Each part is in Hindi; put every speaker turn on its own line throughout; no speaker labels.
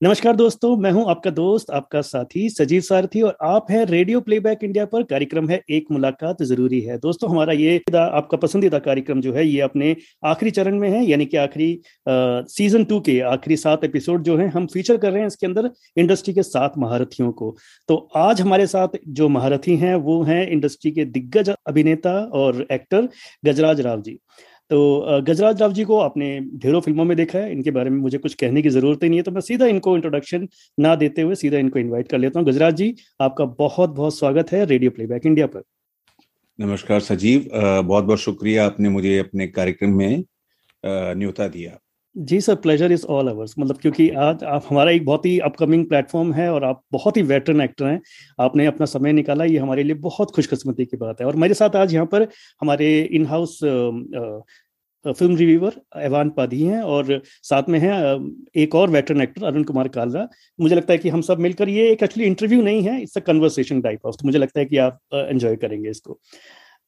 नमस्कार दोस्तों, मैं हूँ आपका दोस्त, आपका साथी सजीव सारथी और आप हैं रेडियो प्लेबैक इंडिया पर। कार्यक्रम है, एक मुलाकात ज़रूरी है। दोस्तों, हमारा ये आपका पसंदीदा कार्यक्रम जो है, ये अपने आखिरी चरण में है, यानी कि आखिरी सीज़न टू के आखिरी सात एपिसोड जो है, हम फीचर कर रहे हैं इसके अंदर इंडस्ट्री के सात महारथियों को। तो आज हमारे साथ जो महारथी हैं, वो हैं इंडस्ट्री के दिग्गज अभिनेता और एक्टर गजराज राव जी। तो गजराज राव जी को आपने ढेरों फ़िल्मों में देखा है, इनके बारे में मुझे कुछ कहने की ज़रूरत ही नहीं है तो मैं सीधा इनको इंट्रोडक्शन ना देते हुए सीधा इनको इनवाइट कर लेता हूँ। गजराज जी, आपका बहुत बहुत स्वागत है रेडियो प्लेबैक इंडिया पर।
नमस्कार सजीव बहुत बहुत शुक्रिया आपने मुझे अपने कार्यक्रम में न्योता दिया।
जी sir pleasure is all ours मतलब क्योंकि आज आप, हमारा एक बहुत ही अपकमिंग प्लेटफॉर्म है और आप बहुत ही वेटरन एक्टर हैं। आपने अपना समय निकाला, ये हमारे लिए बहुत खुशकस्मती की बात है। और मेरे साथ आज यहाँ पर हमारे in house film reviewer Evan Padhi हैं और साथ में है एक और वेटरन एक्टर अरुण कुमार कालरा मुझे लगता है कि हम सब मिलकर ये एक एक्चुअली इंटरव्यू नहीं है it's a conversation type of तो मुझे लगता है कि आप एंजॉय करेंगे इसको।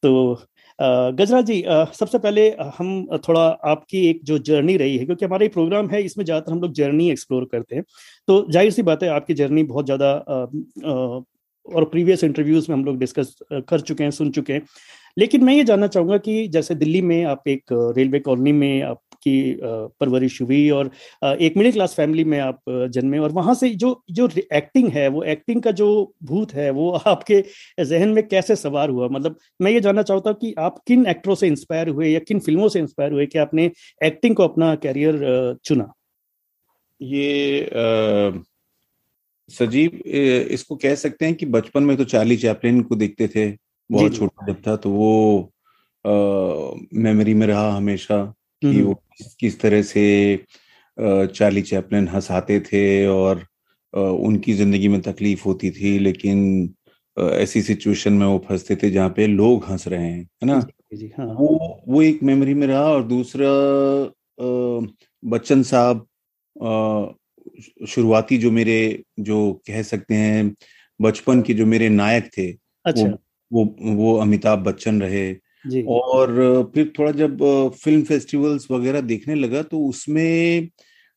तो गजराज जी सबसे पहले हम थोड़ा आपकी एक जो जर्नी रही है, क्योंकि हमारा प्रोग्राम है, इसमें ज़्यादातर हम लोग जर्नी एक्सप्लोर करते हैं। तो ज़ाहिर सी बात है, आपकी जर्नी बहुत ज़्यादा और प्रीवियस इंटरव्यूज़ में हम लोग डिस्कस कर चुके हैं, सुन चुके हैं। लेकिन मैं ये जानना चाहूँगा कि जैसे दिल्ली में आप एक रेलवे कॉलोनी में आप की परवरिश हुई और एक मिडिल क्लास फैमिली में आप जन्मे और वहाँ से जो जो एक्टिंग है वो एक्टिंग का जो भूत है वो आपके जहन में कैसे सवार हुआ? मतलब मैं ये जानना चाहता हूँ कि आप किन एक्टरों से इंस्पायर हुए या किन फ़िल्मों से इंस्पायर हुए कि आपने एक्टिंग को अपना कैरियर चुना?
ये आ, सजीव इसको कह सकते हैं कि बचपन में तो चार्ली चैपलिन को देखते थे बहुत छोटा जब था तो वो मेमोरी में रहा हमेशा कि वो किस, तरह से चार्ली चैपलिन हंसाते थे और उनकी ज़िंदगी में तकलीफ़ होती थी लेकिन ऐसी सिचुएशन में वो फंसते थे जहाँ पे लोग हंस रहे हैं है ना जी, हाँ. वो वो एक मेमोरी में रहा और दूसरा बच्चन साहब शुरुआती जो मेरे जो कह सकते हैं बचपन के जो मेरे नायक थे अच्छा। वो वो वो अमिताभ बच्चन रहे और फिर थोड़ा जब फ़िल्म फेस्टिवल्स वगैरह देखने लगा तो उसमें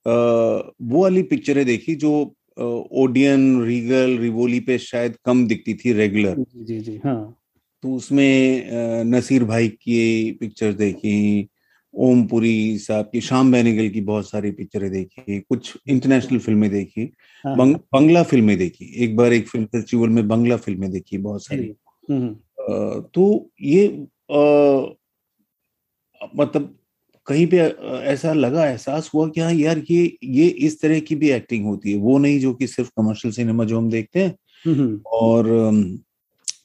वो वाली पिक्चरें देखी जो ओडियन रीगल रिवोली पे शायद कम दिखती थी रेगुलर। जी जी हाँ। तो उसमें नसीर भाई की पिक्चर देखी ओमपुरी साहब की शाम बैनिगल की बहुत सारी पिक्चरें देखी कुछ इंटरनेशनल फ़िल्में देखी हाँ, बंग, हाँ। बंगला फ़िल्में देखी एक बार एक फ़िल्म फेस्टिवल में बंगला फ़िल्में देखी बहुत सारी। तो ये मतलब कहीं पे ऐसा लगा एहसास हुआ कि हाँ यार ये ये इस तरह की भी एक्टिंग होती है। वो नहीं जो कि सिर्फ़ कमर्शियल सिनेमा जो हम देखते हैं। और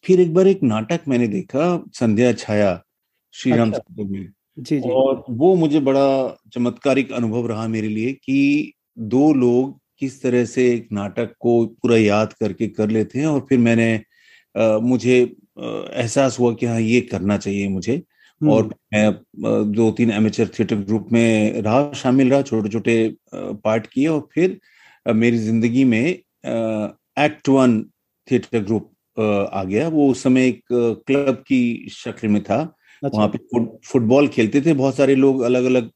फिर एक बार एक नाटक मैंने देखा संध्या छाया श्री राम अच्छा। में। जी जी। और वो मुझे बड़ा चमत्कारिक अनुभव रहा मेरे लिए कि दो लोग किस तरह से एक नाटक को पूरा याद करके कर लेते हैं और फिर मैंने आ, मुझे एहसास हुआ कि हाँ ये करना चाहिए मुझे। और मैं दो तीन एमेचर थिएटर ग्रुप में रहा शामिल रहा छोटे छोटे पार्ट किए और फिर मेरी ज़िंदगी में एक्ट वन थिएटर ग्रुप आ गया। वो उस समय एक क्लब की शक्ल में था। अच्छा। वहाँ पे फुटबॉल खेलते थे। बहुत सारे लोग अलग अलग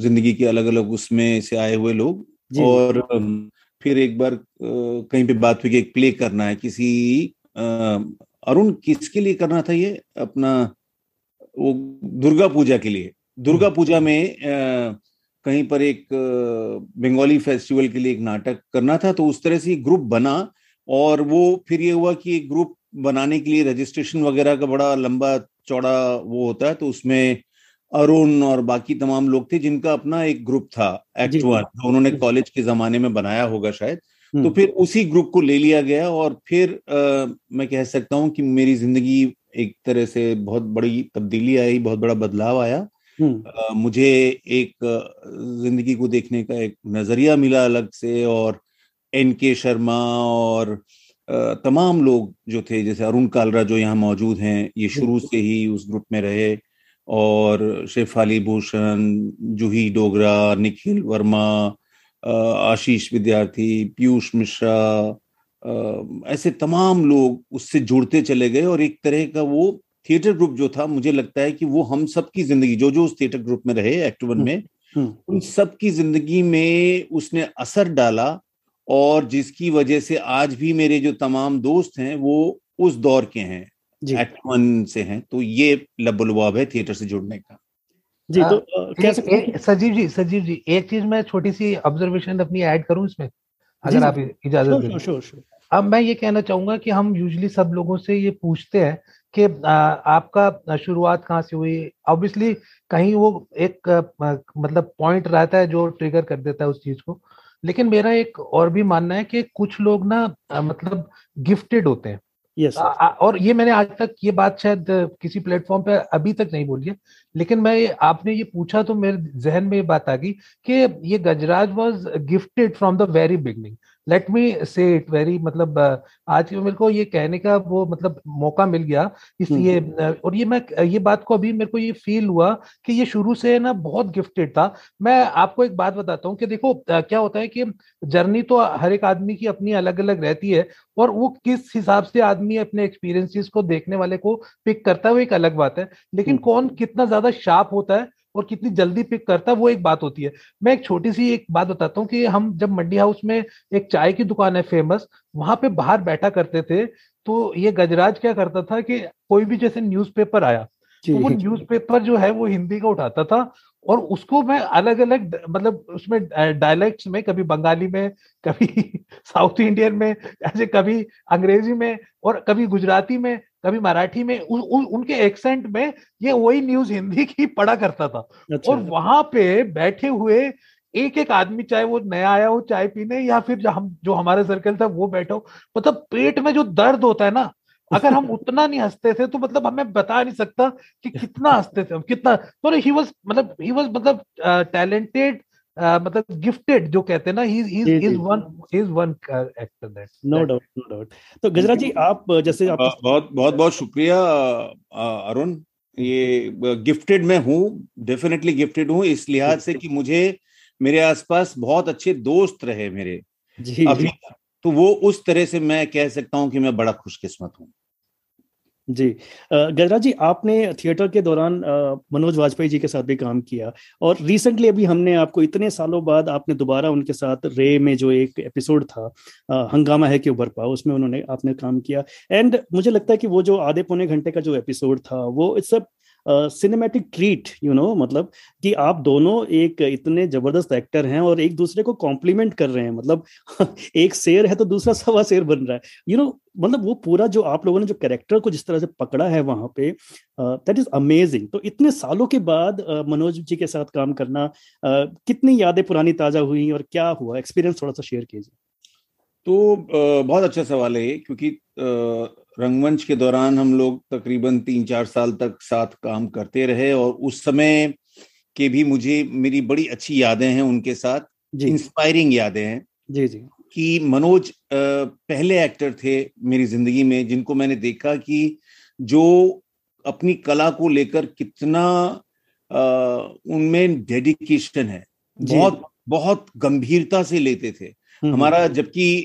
ज़िंदगी के अलग अलग उसमें से आए हुए लोग। और फिर एक बार कहीं पे बात हुई कि एक प्ले करना है किसी अरुण किसके लिए करना था ये अपना वो दुर्गा पूजा के लिए दुर्गा हम्म। पूजा में कहीं पर एक बंगाली फेस्टिवल के लिए एक नाटक करना था तो उस तरह से ग्रुप बना और वो फिर ये हुआ कि एक ग्रुप बनाने के लिए रजिस्ट्रेशन वगैरह का बड़ा लंबा चौड़ा वो होता है तो उसमें अरुण और बाकी तमाम लोग थे जिनका अपना एक ग्रुप था एक्ट वन जो। उन्होंने कॉलेज के जमाने में बनाया होगा शायद। तो हम्म। फिर उसी ग्रुप को ले लिया गया और फिर आ, मैं कह सकता हूँ कि मेरी ज़िंदगी एक तरह से बहुत बड़ी तब्दीली आई बहुत बड़ा बदलाव आया। आ, हम्म। मुझे एक ज़िंदगी को देखने का एक नज़रिया मिला अलग से और एन के शर्मा और तमाम लोग जो थे जैसे अरुण कालरा जो यहाँ मौजूद हैं ये शुरू से ही उस ग्रुप में रहे। और शेफाली भूषण जूही डोगरा निखिल वर्मा आशीष विद्यार्थी पीयूष मिश्रा ऐसे तमाम लोग उससे जुड़ते चले गए और एक तरह का वो थिएटर ग्रुप जो था मुझे लगता है कि वो हम सबकी ज़िंदगी जो जो उस थिएटर ग्रुप में रहे एक्ट वन में उन सब की ज़िंदगी में उसने असर डाला और जिसकी वजह से आज भी मेरे जो तमाम दोस्त हैं वो उस दौर के हैं। एक्ट से हैं तो ये लबुलवाब है थिएटर से जुड़ने का।
जी तो कह सकते सजीव जी सजीव जी एक चीज़ मैं छोटी सी ऑब्जर्वेशन अपनी ऐड करूँ इसमें अगर आप इजाज़त दें अब मैं ये कहना चाहूँगा कि हम यूजली सब लोगों से ये पूछते हैं कि आपका शुरुआत कहाँ से हुई? ऑब्वियसली कहीं वो एक मतलब पॉइंट रहता है जो ट्रिगर कर देता है उस चीज़ को लेकिन मेरा एक और भी मानना है कि कुछ लोग ना मतलब गिफ्टेड होते हैं।
Yes,
और ये मैंने आज तक ये बात शायद किसी प्लेटफॉर्म पे अभी तक नहीं बोली है। लेकिन मैं आपने ये पूछा तो मेरे जहन में ये बात आ गई कि ये Gajraj was gifted from the very beginning let me say it very मतलब आज के मेरे को ये कहने का वो मतलब मौका मिल गया इसलिए हम्म। और ये मैं ये बात को अभी मेरे को ये फील हुआ कि ये शुरू से ना बहुत गिफ्टेड था मैं आपको एक बात बताता हूँ कि देखो क्या होता है कि जर्नी तो हर एक आदमी की अपनी अलग अलग रहती है और वो किस हिसाब से आदमी अपने एक्सपीरियंसेस को देखने वाले को पिक करता है वो एक अलग बात है लेकिन हम्म। कौन कितना ज़्यादा शार्प होता है और कितनी जल्दी पिक करता है वो एक बात होती है। मैं एक छोटी सी एक बात बताता हूँ कि हम जब मंडी हाउस में एक चाय की दुकान है फ़ेमस वहाँ पे बाहर बैठा करते थे तो ये गजराज क्या करता था कि कोई भी जैसे न्यूज़पेपर आया तो वो न्यूज़पेपर जो है वो हिंदी का उठाता था और उसको मैं अलग अलग मतलब उसमें डायलेक्ट्स में कभी बंगाली में कभी साउथ इंडियन में ऐसे कभी अंग्रेज़ी में और कभी गुजराती में कभी मराठी में उ, उ, उनके एक्सेंट में ये वही न्यूज़ हिंदी की पढ़ा करता था अच्छा। और वहाँ पे बैठे हुए एक एक आदमी चाहे वो नया आया हो चाय पीने या फिर जो हम जो हमारे सर्कल था वो बैठो मतलब पेट में जो दर्द होता है ना अगर हम उतना नहीं हँसते थे तो मतलब हमें बता नहीं सकता कि कितना हँसते थे हम कितना तो ही वॉज़ मतलब ही वॉज़ मतलब टैलेंटेड मतलब गिफ्टेड जो कहते हैं ना he is is one is one actor that
no doubt no doubt तो गजरा जी आप जैसे आप
बहुत बहुत बहुत शुक्रिया अरुण। ये गिफ्टेड मैं हूँ डेफिनेटली गिफ्टेड हूँ इस लिहाज से कि मुझे मेरे आसपास बहुत अच्छे दोस्त रहे मेरे। जी। अभी जी. तो वो उस तरह से मैं कह सकता हूँ कि मैं बड़ा खुशकिस्मत हूँ।
जी। गजराज जी, आपने थिएटर के दौरान मनोज वाजपेयी जी के साथ भी काम किया और रिसेंटली अभी हमने आपको इतने सालों बाद आपने दोबारा उनके साथ रे में जो एक एपिसोड था हंगामा है कि उबर पाओ, उसमें उन्होंने आपने काम किया। एंड मुझे लगता है कि वो जो आधे पौने घंटे का जो एपिसोड था, वो it's a cinematic treat you know मतलब कि आप दोनों एक इतने ज़बरदस्त एक्टर हैं और एक दूसरे को कॉम्प्लीमेंट कर रहे हैं। मतलब एक शेर है तो दूसरा सवा शेर बन रहा है। यू you नो know, मतलब वो पूरा जो आप लोगों ने जो कैरेक्टर को जिस तरह से पकड़ा है वहाँ पे दैट इज़ अमेजिंग तो इतने सालों के बाद uh, मनोज जी के साथ काम करना uh, कितनी यादें पुरानी ताज़ा हुई और क्या हुआ? एक्सपीरियंस थोड़ा सा शेयर कीजिए।
तो बहुत अच्छा सवाल है क्योंकि रंगमंच के दौरान हम लोग तकरीबन तीन चार साल तक साथ काम करते रहे और उस समय के भी मुझे मेरी बड़ी अच्छी यादें हैं उनके साथ इंस्पायरिंग यादें हैं
जी जी।
कि मनोज पहले एक्टर थे मेरी ज़िंदगी में जिनको मैंने देखा कि जो अपनी कला को लेकर कितना उनमें डेडिकेशन है। बहुत बहुत गंभीरता से लेते थे। हम्म, हमारा हम्म। जबकि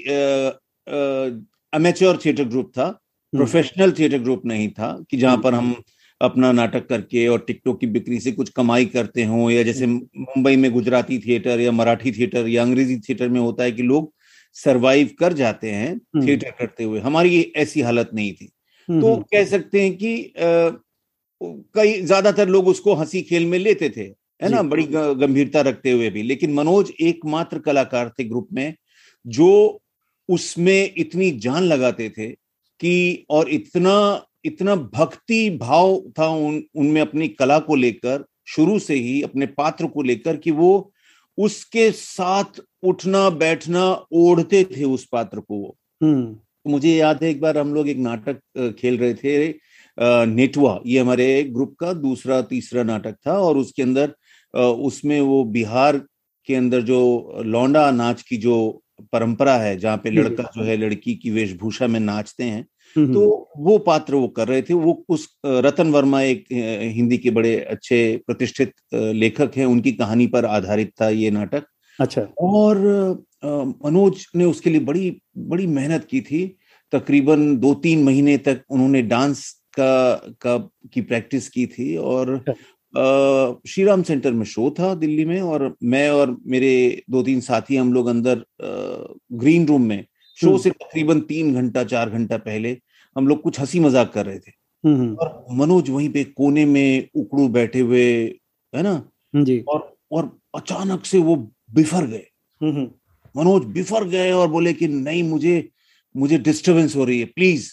अमेच्योर थिएटर ग्रुप था प्रोफेशनल थिएटर ग्रुप नहीं था कि जहाँ पर हम अपना नाटक करके और टिकटों की बिक्री से कुछ कमाई करते हों या जैसे मुंबई में गुजराती थिएटर या मराठी थिएटर या अंग्रेज़ी थिएटर में होता है कि लोग सरवाइव कर जाते हैं हम्म। थिएटर करते हुए। हमारी ऐसी हालत नहीं थी। हम्म, तो हम्म। कह सकते हैं कि कई ज़्यादातर लोग उसको हँसी खेल में लेते थे है ना? बड़ी गंभीरता रखते हुए भी। लेकिन मनोज एकमात्र कलाकार थे ग्रुप में जो उसमें इतनी जान लगाते थे कि और इतना इतना भक्ति भाव था उन उनमें अपनी कला को लेकर शुरू से ही अपने पात्र को लेकर कि वो उसके साथ उठना बैठना ओढ़ते थे उस पात्र को वो हम्म। तो मुझे याद है एक बार हम लोग एक नाटक खेल रहे थे नेटवा ये हमारे ग्रुप का दूसरा तीसरा नाटक था और उसके अंदर उसमें वो बिहार के अंदर जो लौंडा नाच की जो परंपरा है जहाँ पे लड़का जो है लड़की की वेशभूषा में नाचते हैं तो वो पात्र वो कर रहे थे। वो उस रतन वर्मा एक हिंदी के बड़े अच्छे प्रतिष्ठित लेखक हैं। उनकी कहानी पर आधारित था ये नाटक।
अच्छा।
और मनोज ने उसके लिए बड़ी बड़ी मेहनत की थी। तकरीबन दो तीन महीने तक उन्होंने डांस का का की प्रैक्टिस की थी और अच्छा। श्री राम सेंटर में शो था दिल्ली में और मैं और मेरे दो तीन साथी हम लोग अंदर ग्रीन रूम में शो हम्म। से तकरीबन तीन घंटा चार घंटा पहले हम लोग कुछ हँसी मज़ाक कर रहे थे। हम्म, और मनोज वहीं पे कोने में उकड़ू बैठे हुए है ना? जी। और और अचानक से वो बिफर गए। मनोज बिफर गए और बोले कि नहीं मुझे मुझे डिस्टरबेंस हो रही है प्लीज़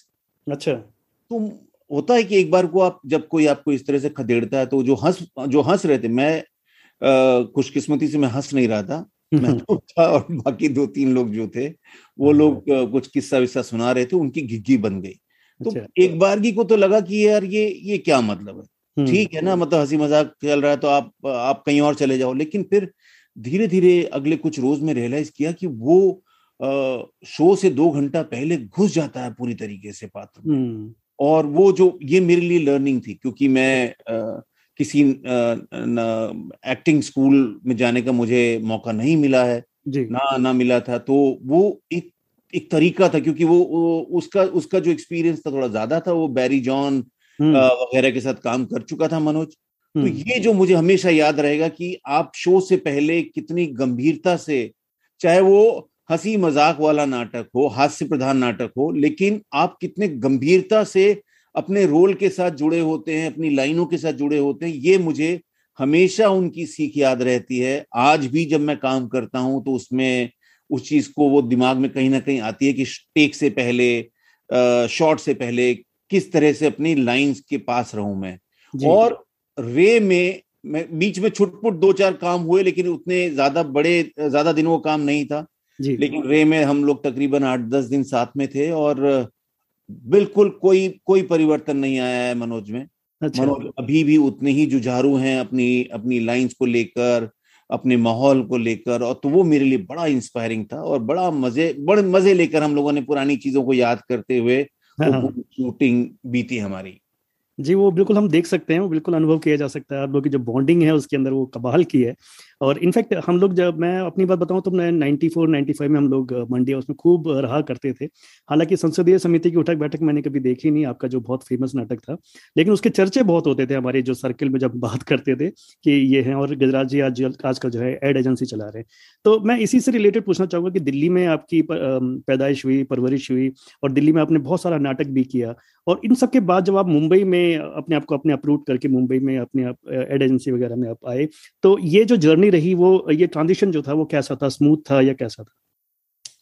अच्छा।
तो होता है कि एक बार को आप जब कोई आपको इस तरह से खदेड़ता है तो जो हंस जो हंस रहे थे मैं खुशकिस्मती से मैं हंस नहीं रहा था। था और बाकी दो तीन लोग जो थे वो लोग कुछ किस्सा विस्सा सुना रहे थे उनकी घिग्गी बन गई तो अच्छा। एक बार की को तो लगा कि यार ये ये क्या मतलब है। ठीक है ना मतलब हँसी मज़ाक चल रहा है तो आप आप कहीं और चले जाओ लेकिन फिर धीरे धीरे अगले कुछ रोज में रियलाइज़ किया कि वो शो से दो घंटा पहले घुस जाता है पूरी तरीके से पात्र। और वो जो ये मेरे लिए लर्निंग थी क्योंकि मैं आ, किसी एक्टिंग स्कूल में जाने का मुझे मौका नहीं मिला है जी। ना ना मिला था तो वो एक एक तरीका था क्योंकि वो, वो उसका उसका जो एक्सपीरियंस था थोड़ा ज़्यादा था वो बैरी जॉन हम्म। वगैरह के साथ काम कर चुका था मनोज तो हम्म। ये जो मुझे हमेशा याद रहेगा कि आप शो से पहले कितनी गंभीरता से चाहे वो हँसी मज़ाक वाला नाटक हो हास्य प्रधान नाटक हो लेकिन आप कितने गंभीरता से अपने रोल के साथ जुड़े होते हैं अपनी लाइनों के साथ जुड़े होते हैं ये मुझे हमेशा उनकी सीख याद रहती है। आज भी जब मैं काम करता हूँ तो उसमें उस चीज़ को वो दिमाग में कहीं ना कहीं आती है कि टेक से पहले शॉर्ट से पहले किस तरह से अपनी लाइंस के पास रहूँ मैं। और रे में मैं बीच में छुटपुट दो चार काम हुए लेकिन उतने ज़्यादा बड़े ज़्यादा दिनों का काम नहीं था। लेकिन रे में हम लोग तकरीबन आठ दस दिन साथ में थे और बिल्कुल कोई कोई परिवर्तन नहीं आया है मनोज में अच्छा। मनोज अभी भी उतने ही जुझारू हैं अपनी अपनी लाइंस को लेकर अपने माहौल को लेकर और तो वो मेरे लिए बड़ा इंस्पायरिंग था और बड़ा मज़े बड़े मज़े लेकर हम लोगों ने पुरानी चीज़ों को याद करते हुए हाँ, हाँ। शूटिंग बीती हमारी
जी वो बिल्कुल हम देख सकते हैं वो बिल्कुल अनुभव किया जा सकता है आप लोग की जो बॉन्डिंग है उसके अंदर वो कबाल की है और इनफैक्ट हम लोग जब, मैं अपनी बात बताऊँ तो मैं 94 95 में हम लोग मंडी उसमें खूब रहा करते थे। हालाँकि संसदीय समिति की उठक बैठक मैंने कभी देखी नहीं, आपका जो बहुत फ़ेमस नाटक था। लेकिन उसके चर्चे बहुत होते थे हमारे जो सर्किल में जब बात करते थे कि ये है और गजराज जी आज, आजकल जो है एड एजेंसी चला रहे हैं। तो मैं इसी से रिलेटेड पूछना चाहूँगा कि दिल्ली में आपकी पैदाइश हुई, परवरिश हुई और दिल्ली में आपने बहुत सारा नाटक भी किया और इन सब के बाद जब आप मुंबई में अपने आप को अपने अप्रूव करके मुंबई में अपने एड एजेंसी वगैरह में आप आए तो ये जो जर्नी रही वो ये ट्रांजिशन जो था वो कैसा था? स्मूथ था या कैसा था?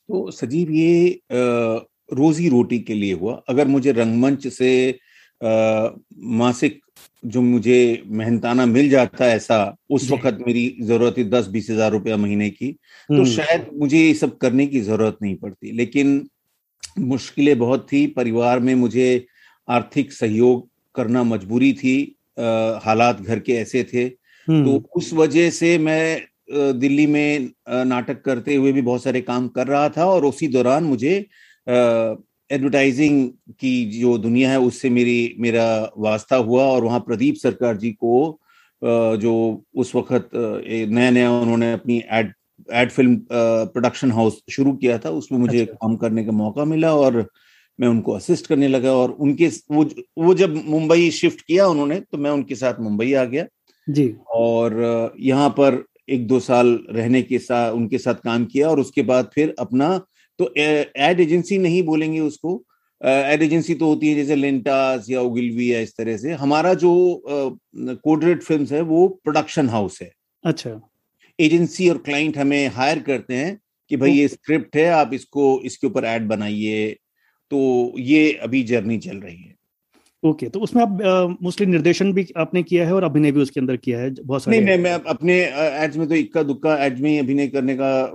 तो सजीव ये आ, रोजी रोटी के लिए हुआ। अगर मुझे रंगमंच से मासिक जो मुझे मेहनताना मिल जाता ऐसा उस वक्त मेरी ज़रूरत थी दस बीस हज़ार रुपया महीने की तो हम्म। शायद मुझे ये सब करने की ज़रूरत नहीं पड़ती। लेकिन मुश्किलें बहुत थी परिवार में मुझे आर्थिक सहयोग करना मजबूरी थी। आ, हालात घर के ऐसे थे। तो उस वजह से मैं दिल्ली में नाटक करते हुए भी बहुत सारे काम कर रहा था और उसी दौरान मुझे एडवर्टाइजिंग की जो दुनिया है उससे मेरी मेरा वास्ता हुआ और वहाँ प्रदीप सरकार जी को जो उस वक्त नया नया उन्होंने अपनी ad ad film production house शुरू किया था उसमें मुझे अच्छा। काम करने का मौका मिला और मैं उनको असिस्ट करने लगा और उनके वो वो जब मुंबई शिफ्ट किया उन्होंने तो मैं उनके साथ मुंबई आ गया
जी।
और यहाँ पर एक दो साल रहने के साथ उनके साथ काम किया और उसके बाद फिर अपना तो एड एजेंसी नहीं बोलेंगे उसको। एड एजेंसी तो होती है जैसे लेंटास या उगिलवी या इस तरह से। हमारा जो कोडरेट फ़िल्म है वो प्रोडक्शन हाउस है।
अच्छा।
एजेंसी और क्लाइंट हमें हायर करते हैं कि भाई ये स्क्रिप्ट है आप इसको इसके ऊपर एड बनाइए। तो ये अभी जर्नी चल रही है।
ओके okay, तो उसमें आप मोस्टली निर्देशन भी आपने किया है और अभिनय भी उसके अंदर किया है बहुत सारे
नहीं नहीं मैं अपने एड्स में तो इक्का दुक्का एड्स में अभिनय करने का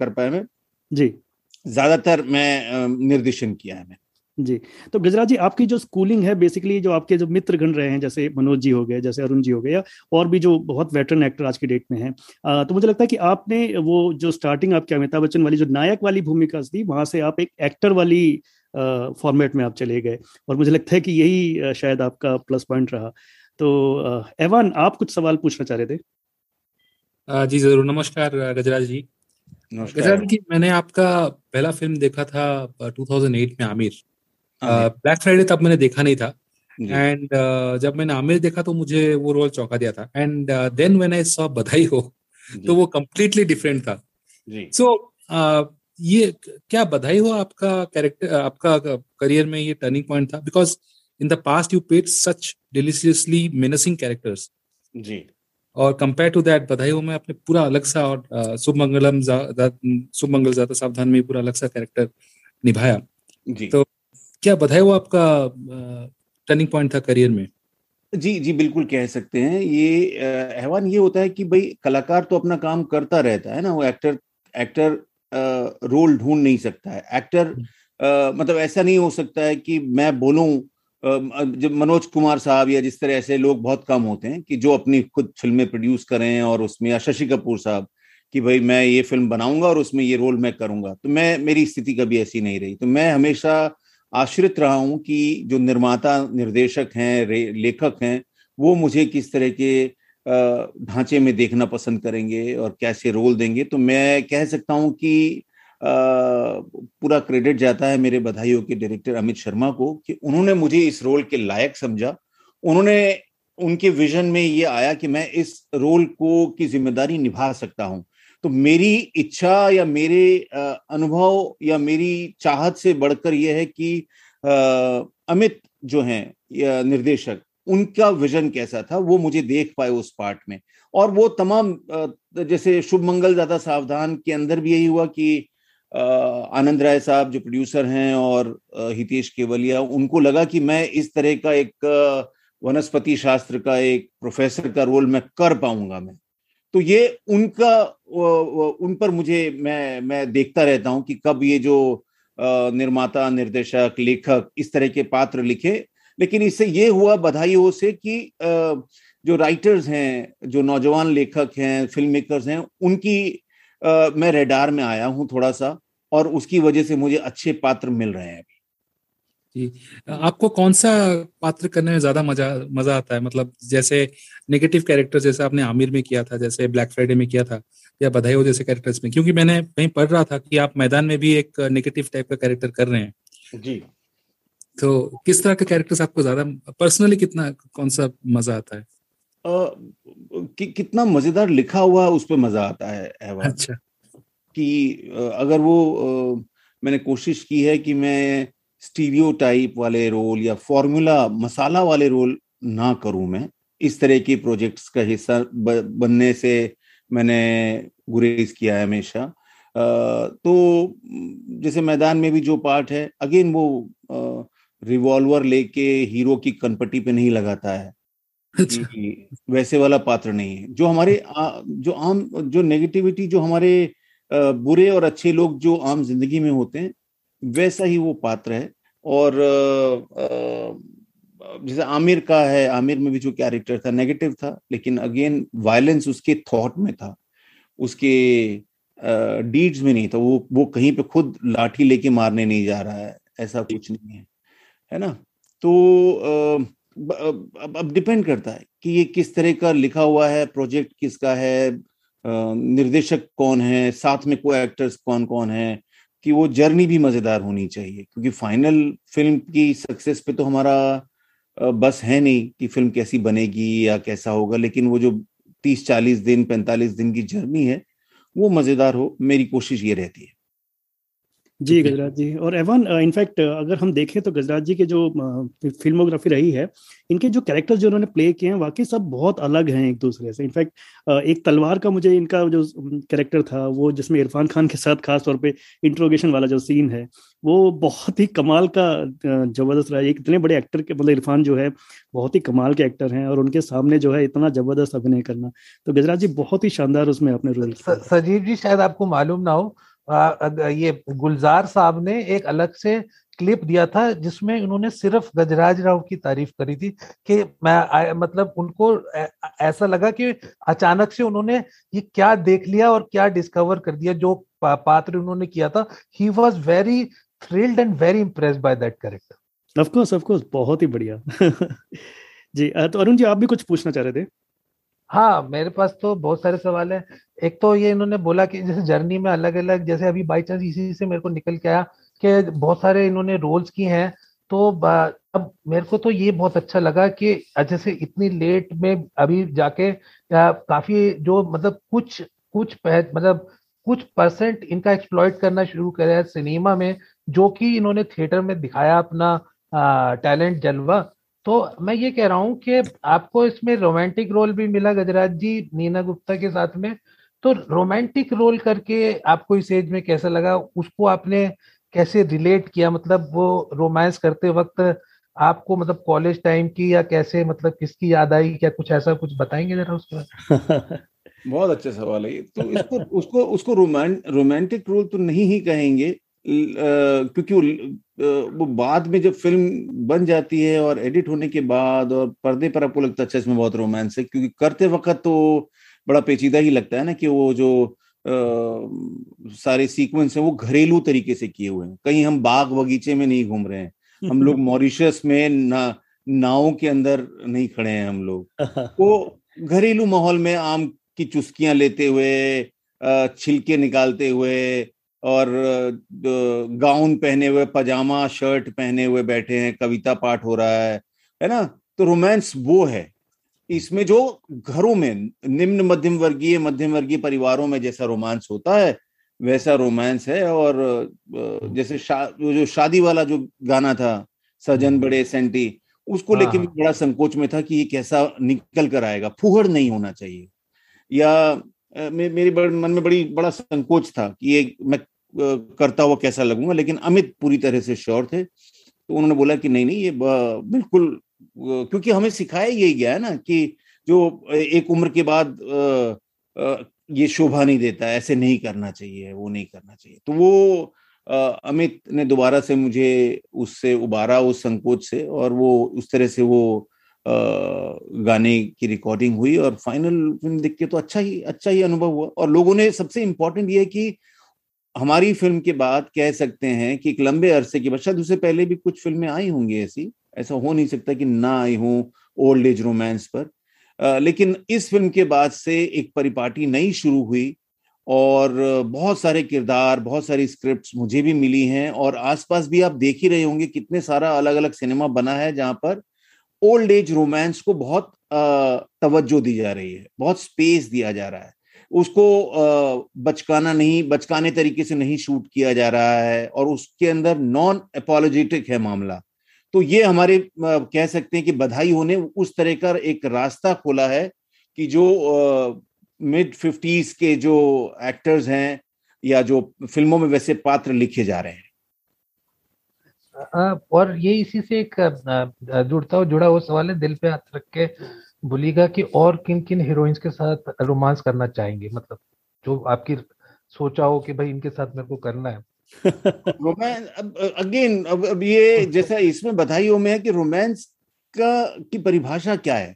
कर पाया मैं।
जी।
ज़्यादातर मैं निर्देशन किया है मैं
जी तो गजराज जी आपकी जो स्कूलिंग है बेसिकली जो आपके जो मित्र गण रहे हैं जैसे मनोज जी हो गए जैसे अरुण जी हो गए या और भी जो बहुत वेटरन एक्टर आज की डेट में हैं तो मुझे लगता है कि आपने वो जो स्टार्टिंग आपके अमिताभ बच्चन वाली जो नायक वाली भूमिका थी वहाँ से आप एक एक्टर वाली फॉर्मेट में आप चले गए। और मुझे लगता है कि यही शायद आपका प्लस पॉइंट रहा। तो एवान आप कुछ सवाल पूछना चाह रहे थे?
जी ज़रूर। नमस्कार गजराज जी। गजराज जी मैंने आपका पहला फ़िल्म देखा था 2008 में आमिर। ब्लैक फ्राइडे तब मैंने देखा नहीं था। एंड uh, जब मैंने आमिर देखा तो मुझे वो रोल चौंका दिया था। And then when I saw Badhaai Ho. तो वो कम्प्लीटली डिफरेंट था। सो so, uh, ये क्या बधाई हो आपका कैरेक्टर आपका करियर में ये टर्निंग पॉइंट था? Because in the past you played such deliciously menacing characters
जी।
और कंपेयर टू दैट बधाई हो में आपने पूरा अलग सा और शुभ मंगलम शुभ मंगल ज़्यादा सावधान में पूरा अलग सा कैरेक्टर निभाया। जी। तो क्या बधाई हो आपका टर्निंग पॉइंट था करियर में?
जी जी बिल्कुल कह सकते हैं। ये अहवान ये होता है कि भाई कलाकार तो अपना काम करता रहता है ना वो एक्टर एक्टर रोल ढूंढ नहीं सकता है एक्टर हम्म। मतलब ऐसा नहीं हो सकता है कि मैं बोलूँ जब मनोज कुमार साहब या जिस तरह ऐसे लोग बहुत कम होते हैं कि जो अपनी खुद फ़िल्में प्रोड्यूस करें और उसमें या शशि कपूर साहब कि भाई मैं ये फ़िल्म बनाऊँगा और उसमें ये रोल मैं करूँगा तो मैं मेरी स्थिति कभी ऐसी नहीं रही तो मैं हमेशा आश्रित रहा हूँ कि जो निर्माता निर्देशक हैं लेखक हैं वो मुझे किस तरह के ढांचे में देखना पसंद करेंगे और कैसे रोल देंगे। तो मैं कह सकता हूँ कि पूरा क्रेडिट जाता है मेरे बधाइयों के डायरेक्टर अमित शर्मा को कि उन्होंने मुझे इस रोल के लायक समझा। उन्होंने उनके विजन में ये आया कि मैं इस रोल को की ज़िम्मेदारी निभा सकता हूँ। तो मेरी इच्छा या मेरे अनुभव या मेरी चाहत से बढ़कर यह है कि अमित जो हैं निर्देशक उनका विजन कैसा था, वो मुझे देख पाए उस पार्ट में। और वो तमाम जैसे शुभ मंगल ज़्यादा सावधान के अंदर भी यही हुआ कि आनंद राय साहब जो प्रोड्यूसर हैं और हितेश केवलिया, उनको लगा कि मैं इस तरह का एक वनस्पति शास्त्र का एक प्रोफेसर का रोल मैं कर पाऊँगा मैं। तो ये उनका उन पर मुझे, मैं मैं देखता रहता हूँ कि कब ये जो निर्माता, निर्देशक, लेखक इस तरह के पात्र लिखे लेकिन इससे ये हुआ बधाई हो से कि जो राइटर्स हैं जो नौजवान लेखक हैं फ़िल्म मेकर्स हैं उनकी मैं रेडार में आया हूँ थोड़ा सा और उसकी वजह से मुझे अच्छे पात्र मिल रहे हैं
जी। आपको कौन सा पात्र करने में ज़्यादा मज़ा मज़ा आता है? मतलब जैसे नेगेटिव कैरेक्टर जैसे आपने आमिर में किया था जैसे ब्लैक फ्राइडे में किया था या बधाई हो जैसे कैरेक्टर्स में? क्योंकि मैंने कहीं पढ़ रहा था कि आप मैदान में भी एक नेगेटिव टाइप का कैरेक्टर कर रहे हैं।
जी।
तो किस तरह के कैरेक्टर्स आपको ज़्यादा पर्सनली कितना कौन सा मज़ा आता है?
आ, कि, कितना मज़ेदार लिखा हुआ उस पर मज़ा आता है
अच्छा।
कि अगर वो मैंने कोशिश की है कि मैं स्टीरियो टाइप वाले रोल या फॉर्मूला मसाला वाले रोल ना करूँ मैं इस तरह के प्रोजेक्ट्स का हिस्सा बनने से मैंने गुरेज किया है हमेशा। तो जैसे मैदान में भी जो पार्ट है अगेन वो रिवॉल्वर लेके हीरो की कनपट्टी पे नहीं लगाता है। अच्छा। वैसे वाला पात्र नहीं है। जो हमारे आ, जो आम जो नेगेटिविटी जो हमारे बुरे और अच्छे लोग जो आम ज़िंदगी में होते हैं वैसा ही वो पात्र है। और जैसे आमिर का है आमिर में भी जो कैरेक्टर था नेगेटिव था लेकिन अगेन वायलेंस उसके थॉट में था। उसके डीड्स में नहीं था। वो वो कहीं पे खुद लाठी लेके मारने नहीं जा रहा है। ऐसा कुछ नहीं है। है ना? तो अब डिपेंड करता है कि ये किस तरह का लिखा हुआ है प्रोजेक्ट किसका है निर्देशक कौन है, साथ में को एक्टर्स कौन कौन है, कि वो जर्नी भी मज़ेदार होनी चाहिए। क्योंकि फाइनल फ़िल्म की सक्सेस पे तो हमारा बस है नहीं कि फ़िल्म कैसी बनेगी या कैसा होगा, लेकिन वो जो तीस, चालीस दिन, पैंतालीस दिन की जर्नी है, वो मज़ेदार हो, मेरी कोशिश ये रहती है।
जी गजराज जी। और एवन इनफैक्ट अगर हम देखें तो गजराज जी के जो फिल्मोग्राफी रही है इनके जो कैरेक्टर्स जो उन्होंने प्ले किए हैं वाकई सब बहुत अलग हैं एक दूसरे से। इनफैक्ट एक तलवार का मुझे इनका जो कैरेक्टर था वो जिसमें इरफान खान के साथ खास तौर पे इंट्रोगेशन वाला जो सीन है वो बहुत ही कमाल का ज़बरदस्त रहा। एक इतने बड़े एक्टर के मतलब इरफान जो है बहुत ही कमाल के एक्टर हैं और उनके सामने जो है इतना ज़बरदस्त अभिनय करना। तो गजराज जी बहुत ही शानदार उसमें अपने रोल
सजीव जी शायद आपको मालूम ना हो ये गुलजार साहब ने एक अलग से क्लिप दिया था जिसमें उन्होंने सिर्फ़ गजराज राव की तारीफ़ करी थी कि मैं आ, मतलब उनको ऐसा लगा कि अचानक से उन्होंने ये क्या देख लिया और क्या डिस्कवर कर दिया जो पात्र उन्होंने किया था। He was very thrilled and very impress by that
character of course course बहुत ही बढ़िया। जी तो अरुण जी आप भी कुछ पूछना चाह रहे थे?
हाँ मेरे पास तो बहुत सारे सवाल है। एक तो ये इन्होंने बोला कि जैसे जर्नी में अलग अलग जैसे अभी बाई चांस इसी से मेरे को निकल के आया कि बहुत सारे इन्होंने रोल्स किए हैं। तो अब मेरे को तो ये बहुत अच्छा लगा कि जैसे इतनी लेट में अभी जाके काफ़ी जो मतलब कुछ कुछ मतलब कुछ परसेंट इनका एक्सप्लॉइट करना शुरू करे सिनेमा में, जो कि इन्होंने थिएटर में दिखाया अपना टैलेंट जलवा। तो मैं ये कह रहा हूँ कि आपको इसमें रोमांटिक रोल भी मिला गजराज जी, नीना गुप्ता के साथ में। तो रोमांटिक रोल करके आपको इस एज में कैसा लगा? उसको आपने कैसे रिलेट किया? मतलब वो रोमांस करते वक्त आपको मतलब कॉलेज टाइम की या कैसे मतलब किसकी याद आई? क्या कुछ ऐसा कुछ बताएँगे जरा उसको
बहुत अच्छा सवाल है तो इसको, उसको उसको रोमांटिक रोल तो नहीं ही कहेंगे। क्योंकि वो वो बाद में जब फ़िल्म बन जाती है और एडिट होने के बाद और पर्दे पर आपको लगता है अच्छा इसमें बहुत रोमांस है क्योंकि करते वक्त तो बड़ा पेचीदा ही लगता है ना कि वो जो आ, सारे सीक्वेंस है वो घरेलू तरीके से किए हुए हैं। कहीं हम बाग बगीचे में नहीं घूम रहे हैं। हम लोग मॉरिशस में ना नाव के अंदर नहीं खड़े हैं हम लोग। वो घरेलू माहौल में आम की चुस्कियाँ लेते हुए छिलके निकालते हुए और गाउन पहने हुए पजामा शर्ट पहने हुए बैठे हैं कविता पाठ हो रहा है है ना तो रोमांस वो है इसमें जो घरों में निम्न मध्यम वर्गीय मध्यम वर्गीय परिवारों में जैसा रोमांस होता है वैसा रोमांस है और जैसे शा, जो शादी वाला जो गाना था सजन हम्म। बड़े सेंटी उसको हाँ, लेके भी हाँ। बड़ा संकोच में था कि ये कैसा निकल कर आएगा फुहड़ नहीं होना चाहिए या मे, मेरे मन में बड़ी बड़ा संकोच था कि ये मैं करता हुआ कैसा लगूँगा लेकिन अमित पूरी तरह से श्योर थे। तो उन्होंने बोला कि नहीं नहीं ये बिल्कुल क्योंकि हमें सिखाया यही गया है ना कि जो एक उम्र के बाद ये शोभा नहीं देता ऐसे नहीं करना चाहिए वो नहीं करना चाहिए। तो वो अमित ने दोबारा से मुझे उससे उबारा उस संकोच से और वो उस तरह से वो गाने की रिकॉर्डिंग हुई और फाइनल फ़िल्म देख के तो अच्छा ही अच्छा ही अनुभव हुआ। और लोगों ने सबसे इम्पोर्टेंट ये है कि हमारी फ़िल्म के बाद कह सकते हैं कि एक लंबे अरसे के बाद शायद उससे पहले भी कुछ फ़िल्में आई होंगी ऐसी। ऐसा हो नहीं सकता कि ना आई हूँ ओल्ड एज रोमांस पर। आ, लेकिन इस फ़िल्म के बाद से एक परिपाटी नई शुरू हुई और बहुत सारे किरदार बहुत सारी स्क्रिप्ट्स मुझे भी मिली हैं और आसपास भी आप देख ही रहे होंगे कितने सारा अलग अलग सिनेमा बना है जहाँ पर ओल्ड एज रोमांस को बहुत तवज्जो दी जा रही है, बहुत स्पेस दिया जा रहा है। उसको बचकाना नहीं, बचकाने तरीके से नहीं शूट किया जा रहा है और उसके अंदर नॉन अपोलोजेटिक है मामला। तो ये हमारे कह सकते हैं कि बधाई होने, उस तरह का एक रास्ता खोला है कि जो मिड फिफ्टीज के जो एक्टर्स हैं या जो फ़िल्मों में वैसे पात्र लिखे जा रहे हैं।
और ये इसी से एक जुड़ता हुआ जुड़ा हुआ सवाल है दिल पे हाथ रख के बोलिएगा कि और किन किन हीरोइंस के साथ रोमांस करना चाहेंगे? मतलब जो आपकी सोचा हो कि भाई इनके साथ मेरे को करना है।
रोमांस अब अगेन अब अब ये जैसा इसमें बधाइयों में है कि रोमांस का की परिभाषा क्या है?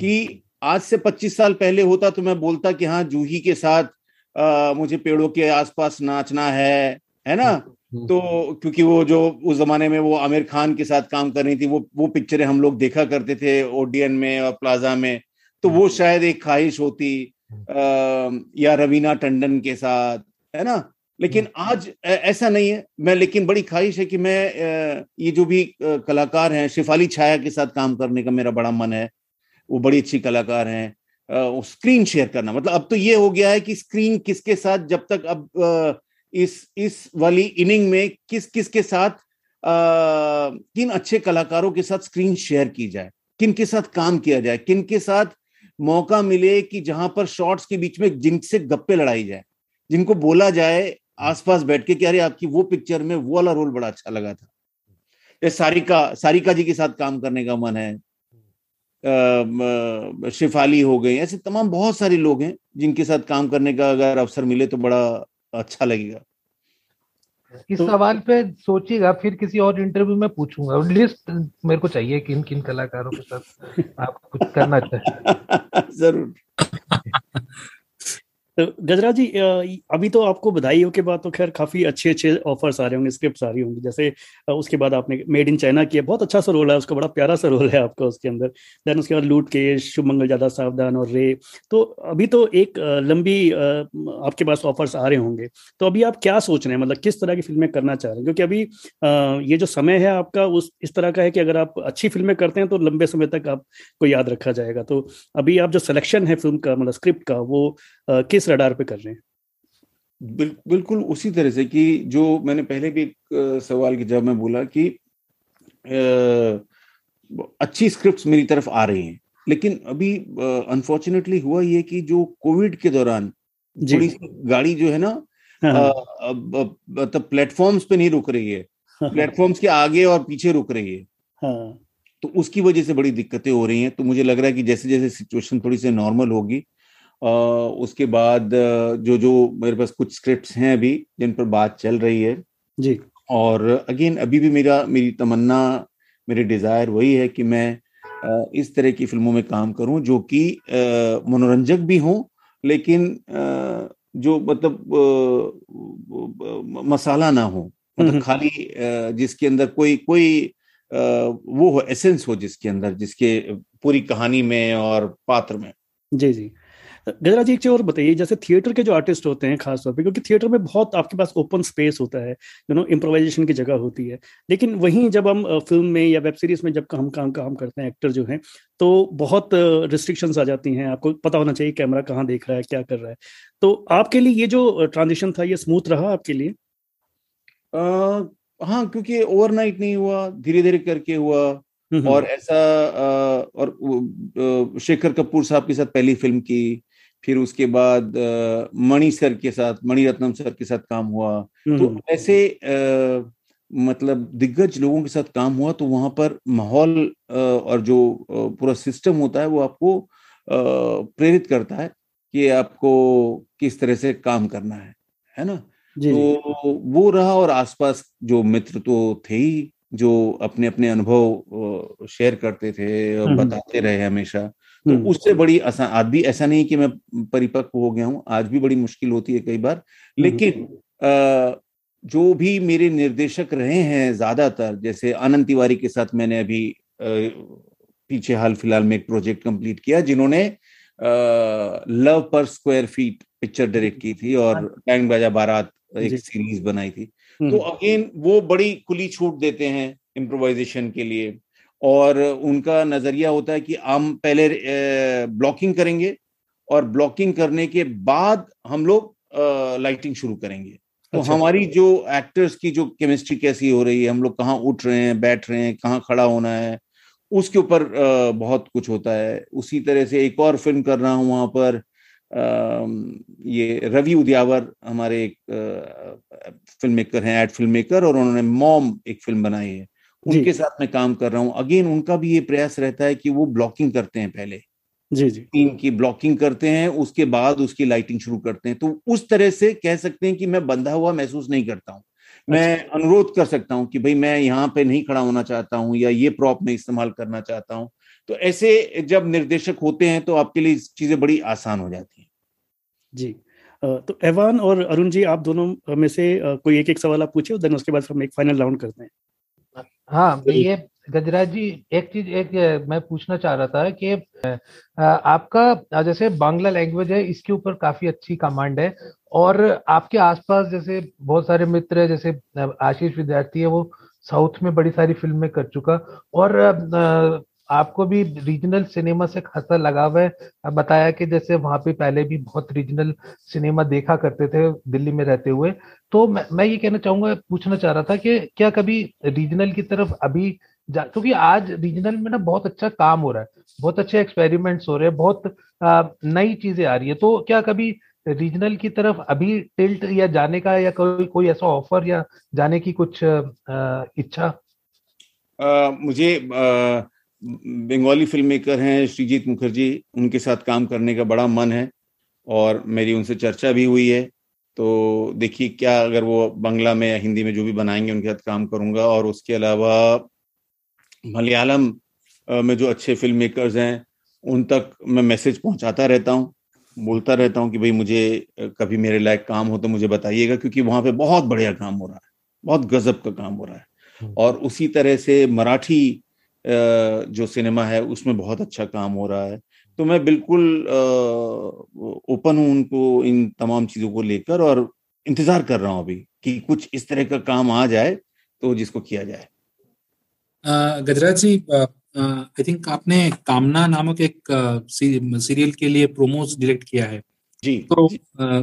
कि आज से 25 साल पहले होता तो मैं बोलता कि हाँ जूही के साथ आ, मुझे पेड़ों के आसपास नाचना है है ना। तो क्योंकि वो जो उस जमाने में वो आमिर खान के साथ काम कर रही थी वो वो पिक्चरें हम लोग देखा करते थे ओडियन में और प्लाजा में। तो वो हम्म। शायद एक ख्वाहिश होती आ, या रवीना टंडन के साथ है ना? लेकिन हम्म। आज ऐसा नहीं है। मैं लेकिन बड़ी ख्वाहिश है कि मैं ये जो भी कलाकार हैं शिफाली छाया के साथ काम करने का मेरा बड़ा मन है। वो बड़ी अच्छी कलाकार हैं। स्क्रीन शेयर करना मतलब अब तो ये हो गया है कि स्क्रीन किसके साथ जब तक अब इस इस वाली इनिंग में किस किस के साथ आ, किन अच्छे कलाकारों के साथ स्क्रीन शेयर की जाए किन के साथ काम किया जाए किन के साथ मौका मिले कि जहाँ पर शॉट्स के बीच में जिनसे गप्पे लड़ाई जाए जिनको बोला जाए आसपास बैठ के कि अरे आपकी वो पिक्चर में वो वाला रोल बड़ा अच्छा लगा था। ये सारिका सारिका जी के साथ काम करने का मन है। शिफाली हो गई ऐसे तमाम बहुत सारे लोग हैं जिनके साथ काम करने का अगर अवसर मिले तो बड़ा अच्छा लगेगा।
इस तो, सवाल पे सोचिएगा फिर किसी और इंटरव्यू में पूछूँगा। लिस्ट मेरे को चाहिए किन किन कलाकारों के साथ आप कुछ करना चाहिए
ज़रूर।
तो गजराज जी अभी तो आपको बधाई हो के बाद तो खैर काफ़ी अच्छे अच्छे ऑफर्स आ रहे होंगे स्क्रिप्ट आ रही होंगी, जैसे उसके बाद आपने मेड इन चाइना किया, बहुत अच्छा सा रोल है, उसका बड़ा प्यारा सा रोल है आपका उसके अंदर। देन उसके बाद लूट के शुभ मंगल ज़्यादा सावधान और रे। तो अभी तो एक लंबी आपके पास ऑफर्स आ रहे होंगे। तो अभी आप क्या सोच रहे हैं? मतलब किस तरह की फ़िल्में करना चाह रहे हैं? क्योंकि अभी ये जो समय है आपका, उस, इस तरह का है कि अगर आप अच्छी फ़िल्में करते हैं तो लंबे समय तक आपको याद रखा जाएगा। तो अभी आप जो सिलेक्शन है फ़िल्म का मतलब स्क्रिप्ट का, वो किस रडार पे कर रहे हैं?
बिल, बिल्कुल उसी तरह से कि जो मैंने पहले भी एक सवाल के जवाब में बोला कि अच्छी स्क्रिप्ट्स मेरी तरफ़ आ रही हैं। लेकिन अभी अनफॉर्चुनेटली हुआ ये कि जो कोविड के दौरान थोड़ी सी गाड़ी जो है ना हाँ, हाँ। मतलब प्लेटफॉर्म्स पे नहीं रुक रही है। प्लेटफॉर्म्स के आगे और पीछे रुक रही है। हाँ। तो उसकी वजह से बड़ी दिक्कतें हो रही हैं। तो मुझे लग रहा है कि जैसे जैसे सिचुएशन थोड़ी सी नॉर्मल होगी उसके बाद जो जो मेरे पास कुछ स्क्रिप्ट्स हैं अभी जिन पर बात चल रही है।
जी।
और अगेन अभी भी मेरा मेरी तमन्ना मेरी डिज़ायर वही है कि मैं इस तरह की फ़िल्मों में काम करूँ जो कि मनोरंजक भी हों लेकिन जो मतलब मसाला ना हो। मतलब हम्म। खाली जिसके अंदर कोई कोई वो हो एसेंस हो जिसके अंदर जिसके पूरी कहानी में और पात्र में।
जी जी। गजरा जी एक चीज़ और बताइए जैसे थिएटर के जो आर्टिस्ट होते हैं खासतौर पर क्योंकि थिएटर में बहुत आपके पास ओपन स्पेस होता है यू नो इम्प्रोवाइजेशन की जगह होती है। लेकिन वहीं जब हम फ़िल्म में या वेब सीरीज़ में जब हम काम काम करते हैं एक्टर जो हैं तो बहुत रिस्ट्रिक्शंस आ जाती हैं। आपको पता होना चाहिए कैमरा कहाँ देख रहा है क्या कर रहा है। तो आपके लिए ये जो ट्रांजिशन था ये स्मूथ रहा आपके लिए?
आ, हाँ क्योंकि ओवरनाइट नहीं हुआ धीरे धीरे करके हुआ। और ऐसा आ, और शेखर कपूर साहब के साथ पहली फ़िल्म की फिर उसके बाद मणि सर के साथ मणि रत्नम सर के साथ काम हुआ। तो ऐसे आ, मतलब दिग्गज लोगों के साथ काम हुआ तो वहाँ पर माहौल और जो पूरा सिस्टम होता है वो आपको प्रेरित करता है कि आपको किस तरह से काम करना है है ना? तो वो रहा और आसपास जो मित्र तो थे ही जो अपने अपने अनुभव शेयर करते थे और बताते रहे हमेशा। तो हम्म। उससे बड़ी आसान आज भी ऐसा नहीं कि मैं परिपक्व हो गया हूँ आज भी बड़ी मुश्किल होती है कई बार हम्म। लेकिन आ, जो भी मेरे निर्देशक रहे हैं ज़्यादातर जैसे आनंद तिवारी के साथ मैंने अभी आ, पीछे हाल फ़िलहाल में एक प्रोजेक्ट कंप्लीट किया जिन्होंने लव पर स्क्वायर फीट पिक्चर डायरेक्ट की थी और टैंग बाजा बारात एक सीरीज़ बनाई थी हम्म। तो अगेन वो बड़ी खुली छूट देते हैं इम्प्रोवाइजेशन के लिए और उनका नज़रिया होता है कि हम पहले ब्लॉकिंग करेंगे और ब्लॉकिंग करने के बाद हम लोग लाइटिंग शुरू करेंगे। तो अच्छा। हमारी जो एक्टर्स की जो केमिस्ट्री कैसी हो रही है हम लोग कहाँ उठ रहे हैं बैठ रहे हैं कहाँ खड़ा होना है उसके ऊपर बहुत कुछ होता है। उसी तरह से एक और फ़िल्म कर रहा हूँ वहाँ पर ये रवि उद्यावर हमारे एक फ़िल्म मेकर हैं एड फ़िल्म मेकर और उन्होंने मॉम एक फ़िल्म बनाई है। उनके साथ मैं काम कर रहा हूँ। अगेन उनका भी ये प्रयास रहता है कि वो ब्लॉकिंग करते हैं पहले।
जी जी।
टीम की ब्लॉकिंग करते हैं उसके बाद उसकी लाइटिंग शुरू करते हैं। तो उस तरह से कह सकते हैं कि मैं बंधा हुआ महसूस नहीं करता हूँ। मैं अच्छा। अनुरोध कर सकता हूँ कि भाई मैं यहाँ पे नहीं खड़ा होना चाहता हूँ या ये प्रॉप में इस्तेमाल करना चाहता हूँ। तो ऐसे जब निर्देशक होते हैं तो आपके लिए चीज़ें बड़ी आसान हो जाती हैं।
जी। तो एवान और अरुण जी आप दोनों में से कोई एक एक सवाल आप पूछे देन उसके बाद हम एक फाइनल राउंड करते हैं।
हाँ ये गजराज जी एक चीज़ एक मैं पूछना चाह रहा था कि आपका जैसे बांग्ला लैंग्वेज है इसके ऊपर काफ़ी अच्छी कमांड है और आपके आसपास जैसे बहुत सारे मित्र है जैसे आशीष विद्यार्थी है वो साउथ में बड़ी सारी फ़िल्में कर चुका और आपको भी रीजनल सिनेमा से खासा लगाव है। बताया कि जैसे वहाँ पे पहले भी बहुत रीजनल सिनेमा देखा करते थे दिल्ली में रहते हुए। तो मैं, मैं ये कहना चाहूँगा पूछना चाह रहा था कि क्या कभी रीजनल की तरफ़ अभी क्योंकि आज रीजनल में ना बहुत अच्छा काम हो रहा है बहुत अच्छे एक्सपेरिमेंट्स हो रहे हैं बहुत नई चीज़ें आ रही है। तो क्या कभी रीजनल की तरफ़ अभी टिल्ट या जाने का या कोई कोई ऐसा ऑफ़र या जाने की कुछ आ, इच्छा?
आ, मुझे आ, बंगाली फ़िल्म मेकर हैं श्रीजीत मुखर्जी उनके साथ काम करने का बड़ा मन है और मेरी उनसे चर्चा भी हुई है तो देखिए क्या अगर वो बंगला में या हिंदी में जो भी बनाएँगे उनके साथ काम करूँगा और उसके अलावा मलयालम में जो अच्छे फ़िल्म मेकर्स हैं उन तक मैं मैसेज पहुंचाता रहता हूँ बोलता रहता हूँ कि भाई मुझे कभी मेरे लायक काम हो तो मुझे बताइएगा क्योंकि वहाँ पे बहुत बढ़िया काम हो रहा है बहुत गजब का काम हो रहा है हम्म। और उसी तरह से मराठी जो सिनेमा है उसमें बहुत अच्छा काम हो रहा है। तो मैं बिल्कुल ओपन हूँ उनको इन तमाम चीज़ों को लेकर और इंतज़ार कर रहा हूँ अभी कि कुछ इस तरह का काम आ जाए तो जिसको किया जाए।
गजराज जी आई थिंक आपने कामना नामक एक सीरियल के लिए प्रोमोस डायरेक्ट किया है।
जी।
तो आ,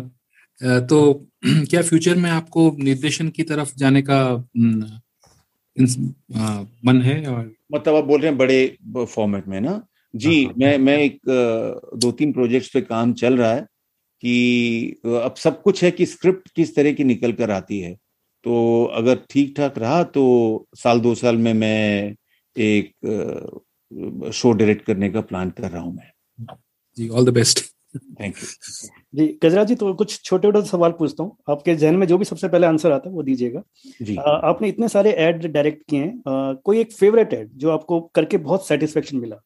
तो क्या फ्यूचर में आपको निर्देशन की तरफ़ जाने का मन है और
मतलब आप बोल रहे हैं बड़े फॉर्मेट में ना? जी हाँ, हाँ। मैं मैं एक दो तीन प्रोजेक्ट्स पे काम चल रहा है कि अब सब कुछ है कि स्क्रिप्ट किस तरह की निकल कर आती है। तो अगर ठीक ठाक रहा तो साल दो साल में मैं एक शो डायरेक्ट करने का प्लान कर रहा हूँ मैं।
जी all the best
thank you
जी गजराज जी तो कुछ छोटे छोटे सवाल पूछता हूँ। आपके जहन में जो भी सबसे पहले आंसर आता है वो दीजिएगा। जी। आ, आपने इतने सारे एड डायरेक्ट किए हैं। कोई एक फेवरेट एड जो आपको करके बहुत सेटिस्फेक्शन मिला?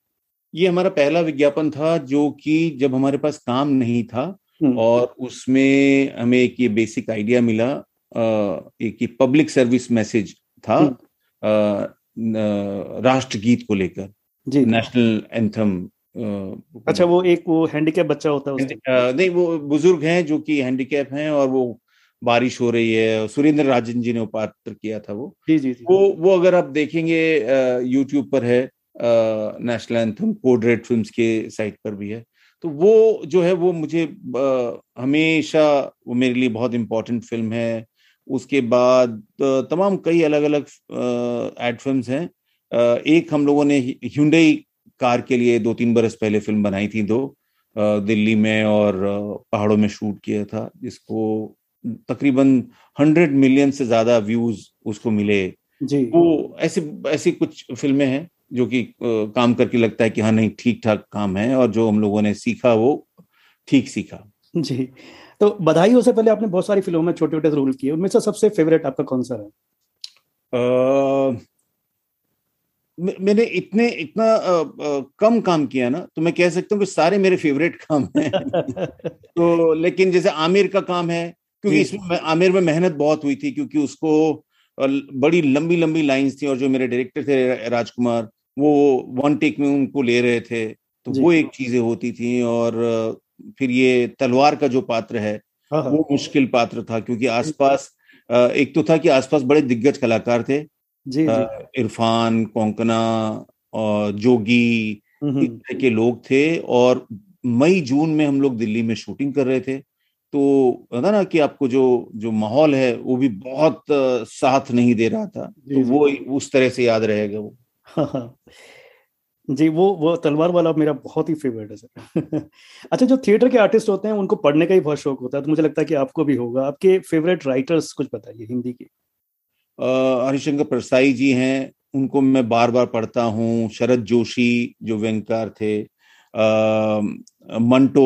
ये हमारा पहला विज्ञापन था जो कि जब हमारे पास काम नहीं था हम्म। और उसमें हमें एक ये बेसिक आइडिया मिला एक ये पब्लिक सर्विस मैसेज था हम्म। राष्ट्रगीत को लेकर। नेशनल एंथम
अच्छा वो एक वो हैंडीकैप बच्चा होता
है नहीं वो बुज़ुर्ग हैं जो कि हैंडीकैप हैं और वो बारिश हो रही है। सुरेंद्र राजन जी ने उपात्र किया था वो।
जी जी, जी।
वो वो अगर आप देखेंगे यूट्यूब पर है national anthem Code Red Films के साइट पर भी है। तो वो जो है वो मुझे आ, हमेशा वो मेरे लिए बहुत इम्पोर्टेंट फ़िल्म है। उसके बाद तमाम कई अलग अलग एड फ़िल्म हैं। एक हम लोगों ने ह्यूंडई कार के लिए दो तीन बरस पहले फ़िल्म बनाई थी दो दिल्ली में और पहाड़ों में शूट किया था जिसको तकरीबन हंड्रेड मिलियन से ज़्यादा व्यूज़ उसको मिले।
जी।
वो ऐसे ऐसी कुछ फ़िल्में हैं जो कि काम करके लगता है कि हाँ नहीं ठीक ठाक काम है और जो हम लोगों ने सीखा वो ठीक सीखा।
जी। तो बधाई हो से पहले आपने बहुत सारी फ़िल्मों में छोटे छोटे रोल किए उनमें से सबसे फेवरेट आपका कौन सा है
मैंने इतने इतना आ, आ, कम काम किया ना तो मैं कह सकता हूँ कि सारे मेरे फेवरेट काम हैं। तो लेकिन जैसे आमिर का काम है क्योंकि इसमें आमिर में मेहनत बहुत हुई थी क्योंकि उसको बड़ी लंबी लंबी लाइंस थी और जो मेरे डायरेक्टर थे राजकुमार वो वन टेक में उनको ले रहे थे। तो वो एक चीज़ें होती थी और फिर ये तलवार का जो पात्र है हाँ, हाँ। वो मुश्किल पात्र था क्योंकि आसपास एक तो था कि आसपास बड़े दिग्गज कलाकार थे
जी,
जी। इरफान कोंकना और जोगी तरह के लोग थे और मई जून में हम लोग दिल्ली में शूटिंग कर रहे थे। तो पता ना कि आपको जो जो माहौल है वो भी बहुत साथ नहीं दे रहा था। तो वो उस तरह से याद रहेगा वो। हाँ, हाँ।
जी वो वो तलवार वाला मेरा बहुत ही फेवरेट है सर। अच्छा जो थिएटर के आर्टिस्ट होते हैं उनको पढ़ने का ही बहुत शौक होता है। तो मुझे लगता है कि आपको भी होगा। आपके फेवरेट राइटर्स कुछ बताइए हिंदी के।
हरिशंकर परसाई जी हैं उनको मैं बार बार पढ़ता हूँ। शरद जोशी जो व्यंगकार थे आ, मंटो